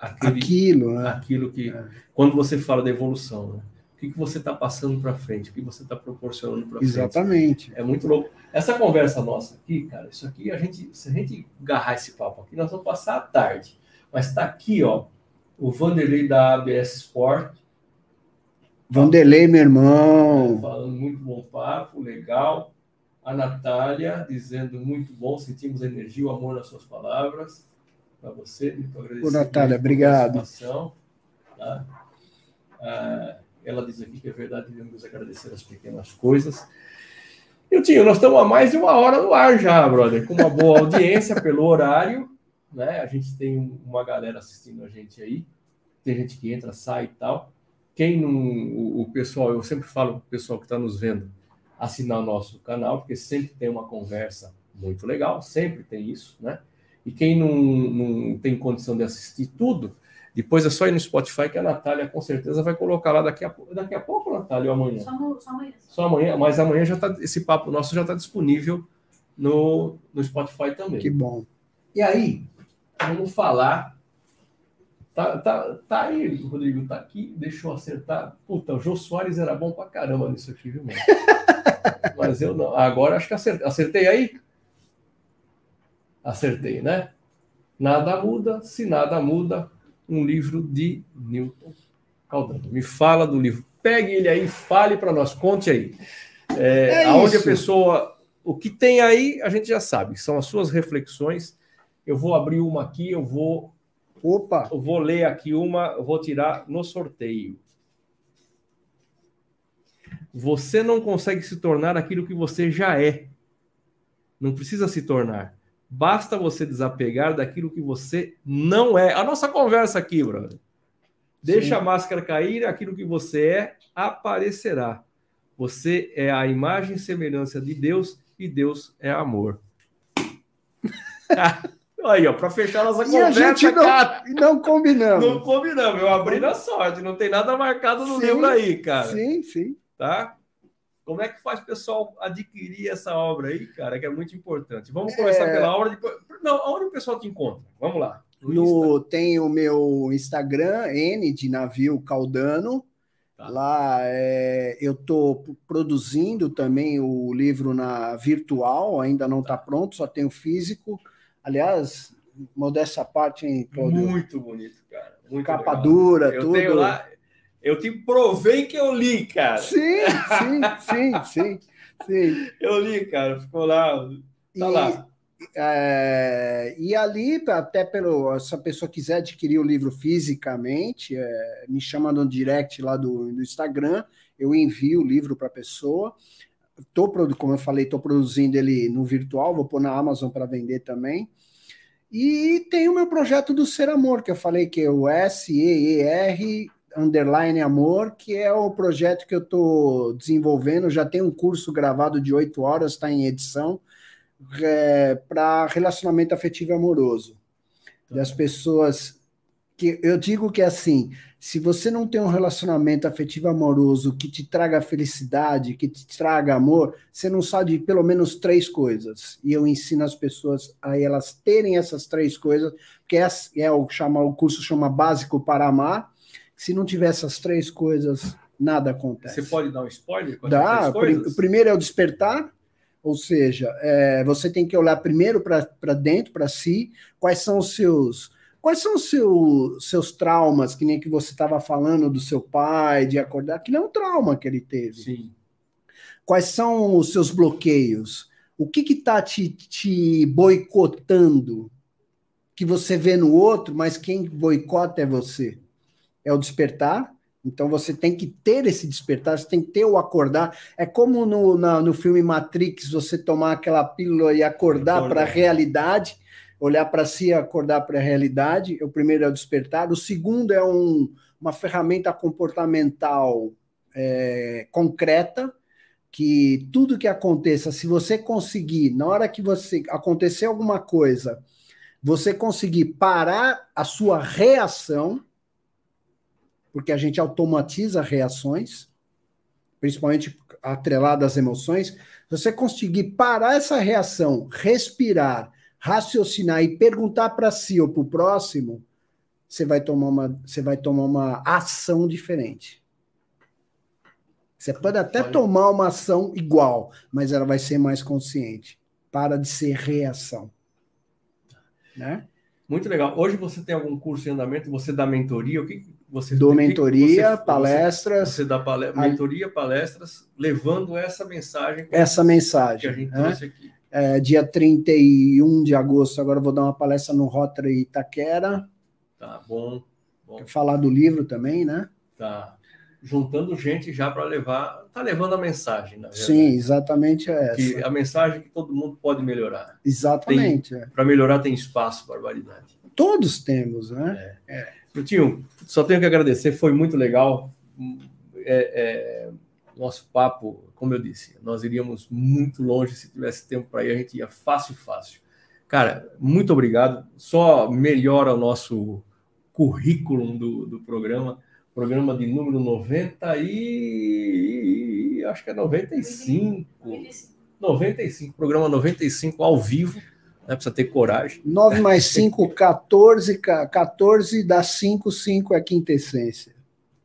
aquele, aquilo, né? aquilo que. É. Quando você fala da evolução, né? O que, que você está passando para frente, o que você está proporcionando para frente. Exatamente. É muito louco. Essa conversa nossa aqui, cara, isso aqui, a gente, se a gente agarrar esse papo aqui, nós vamos passar a tarde. Mas está aqui, ó, o Vanderlei da ABS Sport. Vanderlei, meu irmão. Falando muito bom papo, legal. A Natália dizendo muito bom, sentimos a energia, o amor nas suas palavras para você. Muito agradecido. Ô, Natália, obrigado. Tá? Ah, ela diz aqui que é verdade, devemos agradecer as pequenas coisas. E o Tio, nós estamos há mais de uma hora no ar já, brother, com uma boa audiência pelo horário. Né? A gente tem uma galera assistindo a gente aí. Tem gente que entra, sai e tal. Quem não. O, o pessoal, eu sempre falo para o pessoal que está nos vendo assinar o nosso canal, porque sempre tem uma conversa muito legal, sempre tem isso, né? E quem não, não tem condição de assistir tudo, depois é só ir no Spotify que a Natália com certeza vai colocar lá daqui a, daqui a pouco, Natália, ou amanhã? Só, no, só amanhã. Só amanhã, mas amanhã já tá, esse papo nosso já está disponível no, no Spotify também. Que bom. E aí, vamos falar. Tá, tá, tá aí, Rodrigo, tá aqui, deixa eu acertar. Puta, o Jô Soares era bom pra caramba nisso aqui, viu, mano? Mas eu não. Agora acho que acertei. Acertei aí? Acertei, né? Nada muda, se nada muda, um livro de Newton Caldano. Me fala do livro. Pegue ele aí, fale para nós, conte aí. É, é aonde a pessoa. O que tem aí, a gente já sabe, são as suas reflexões. Eu vou abrir uma aqui, eu vou. Opa! Eu vou ler aqui uma, eu vou tirar no sorteio. Você não consegue se tornar aquilo que você já é. Não precisa se tornar. Basta você desapegar daquilo que você não é. A nossa conversa aqui, brother. Deixa Sim. a máscara cair, aquilo que você é aparecerá. Você é a imagem e semelhança de Deus e Deus é amor. Aí, ó, para fechar nossa e conversa, a gente não, cara, não combinamos. Não combinamos. Eu abri na sorte, não tem nada marcado no sim, livro aí, cara. Sim, sim. Tá? Como é que faz o pessoal adquirir essa obra aí, cara, que é muito importante? Vamos começar é... pela obra. Depois... Não, onde o pessoal te encontra? Vamos lá. No, no tem o meu Instagram, N de navio Caldano. Tá. Lá é, eu estou produzindo também o livro na virtual, ainda não está tá pronto, só tem o físico. Aliás, modéstia parte, hein, Claudio? Muito bonito, cara. Muito Capa legal. dura, eu tudo. Tenho lá, eu te provei que eu li, cara. Sim, sim, sim, sim, sim. Eu li, cara. Ficou lá. Tá e, lá. É, e ali, até pelo, se a pessoa quiser adquirir o livro fisicamente, é, me chama no direct lá do, do Instagram, eu envio o livro para a pessoa. Tô, como eu falei, estou produzindo ele no virtual, vou pôr na Amazon para vender também. E tem o meu projeto do Ser Amor, que eu falei que é o S-E-E-R Underline Amor, que é o projeto que eu estou desenvolvendo. Já tem um curso gravado de oito horas, está em edição, é, para relacionamento afetivo e amoroso. Tá. Das pessoas que eu digo que é assim, se você não tem um relacionamento afetivo amoroso que te traga felicidade, que te traga amor, você não sabe de pelo menos três coisas. E eu ensino as pessoas a elas terem essas três coisas, que é, é o chama o curso chama básico para amar se não tiver essas três coisas, nada acontece. Você pode dar um spoiler? Dá. O primeiro é o despertar, ou seja, é, você tem que olhar primeiro para dentro, para si, quais são os seus. Quais são os seu, seus traumas, que nem que você estava falando do seu pai, de acordar, que não é um trauma que ele teve. Sim. Quais são os seus bloqueios? O que está te, te boicotando? Que você vê no outro, mas quem boicota é você é o despertar. Então você tem que ter esse despertar, você tem que ter o acordar. É como no, na, no filme Matrix, você tomar aquela pílula e acordar para a realidade. olhar para si e acordar para a realidade. O primeiro é o despertar. O segundo é um, uma ferramenta comportamental é, concreta, que tudo que aconteça, se você conseguir, na hora que você acontecer alguma coisa, você conseguir parar a sua reação, porque a gente automatiza reações, principalmente atrelada às emoções, você conseguir parar essa reação, respirar, raciocinar e perguntar para si ou para o próximo, você vai tomar uma, você vai tomar uma ação diferente. Você pode até Olha. tomar uma ação igual, mas ela vai ser mais consciente. Para de ser reação. Né? Muito legal. Hoje você tem algum curso em andamento? Você dá mentoria? O que você Dou mentoria, você, palestras. Você, você dá pale mentoria, palestras, levando essa mensagem. Essa mensagem. Que a gente né? trouxe aqui. É, dia 31 de agosto, agora vou dar uma palestra no Rotary Itaquera. Tá bom. bom. Falar do livro também, né? Tá juntando gente já para levar, tá levando a mensagem, na verdade. Sim, exatamente é essa. Que a mensagem que todo mundo pode melhorar. Exatamente. É. Para melhorar tem espaço, barbaridade. Todos temos, né? É. é. Tio, só tenho que agradecer, foi muito legal. É, é, nosso papo, como eu disse, nós iríamos muito longe se tivesse tempo para ir, a gente ia fácil, fácil. Cara, muito obrigado. Só melhora o nosso currículo do, do programa programa de número 90 e acho que é 95. 95, programa 95 ao vivo, né? Precisa ter coragem. 9 mais 5, 14, 14 dá 5, 5 é quinta essência.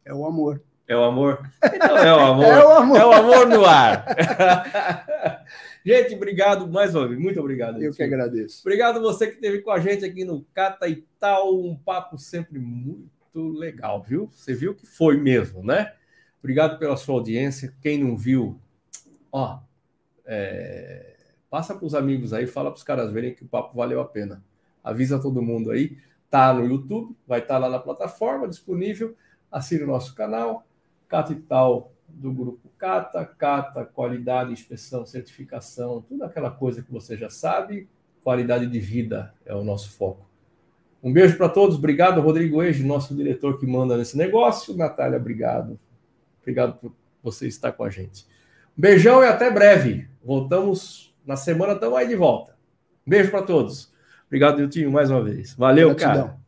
É o amor. É o amor? Então é o amor. é o amor. É o amor no ar. gente, obrigado mais uma vez. Muito obrigado. Eu gente. que agradeço. Obrigado você que esteve com a gente aqui no Cata e Tal. Um papo sempre muito muito legal, viu? Você viu que foi mesmo, né? Obrigado pela sua audiência. Quem não viu, ó, é, passa para os amigos aí, fala para os caras verem que o papo valeu a pena. Avisa todo mundo aí. Tá no YouTube, vai estar tá lá na plataforma disponível. Assine o nosso canal, Cata e Tal do grupo Cata, Cata, qualidade, inspeção, certificação, tudo aquela coisa que você já sabe. Qualidade de vida é o nosso foco. Um beijo para todos. Obrigado, Rodrigo Eje, nosso diretor que manda nesse negócio. Natália, obrigado. Obrigado por você estar com a gente. Um beijão e até breve. Voltamos na semana, estamos aí de volta. Beijo para todos. Obrigado, Diltinho, mais uma vez. Valeu, Gratidão. cara.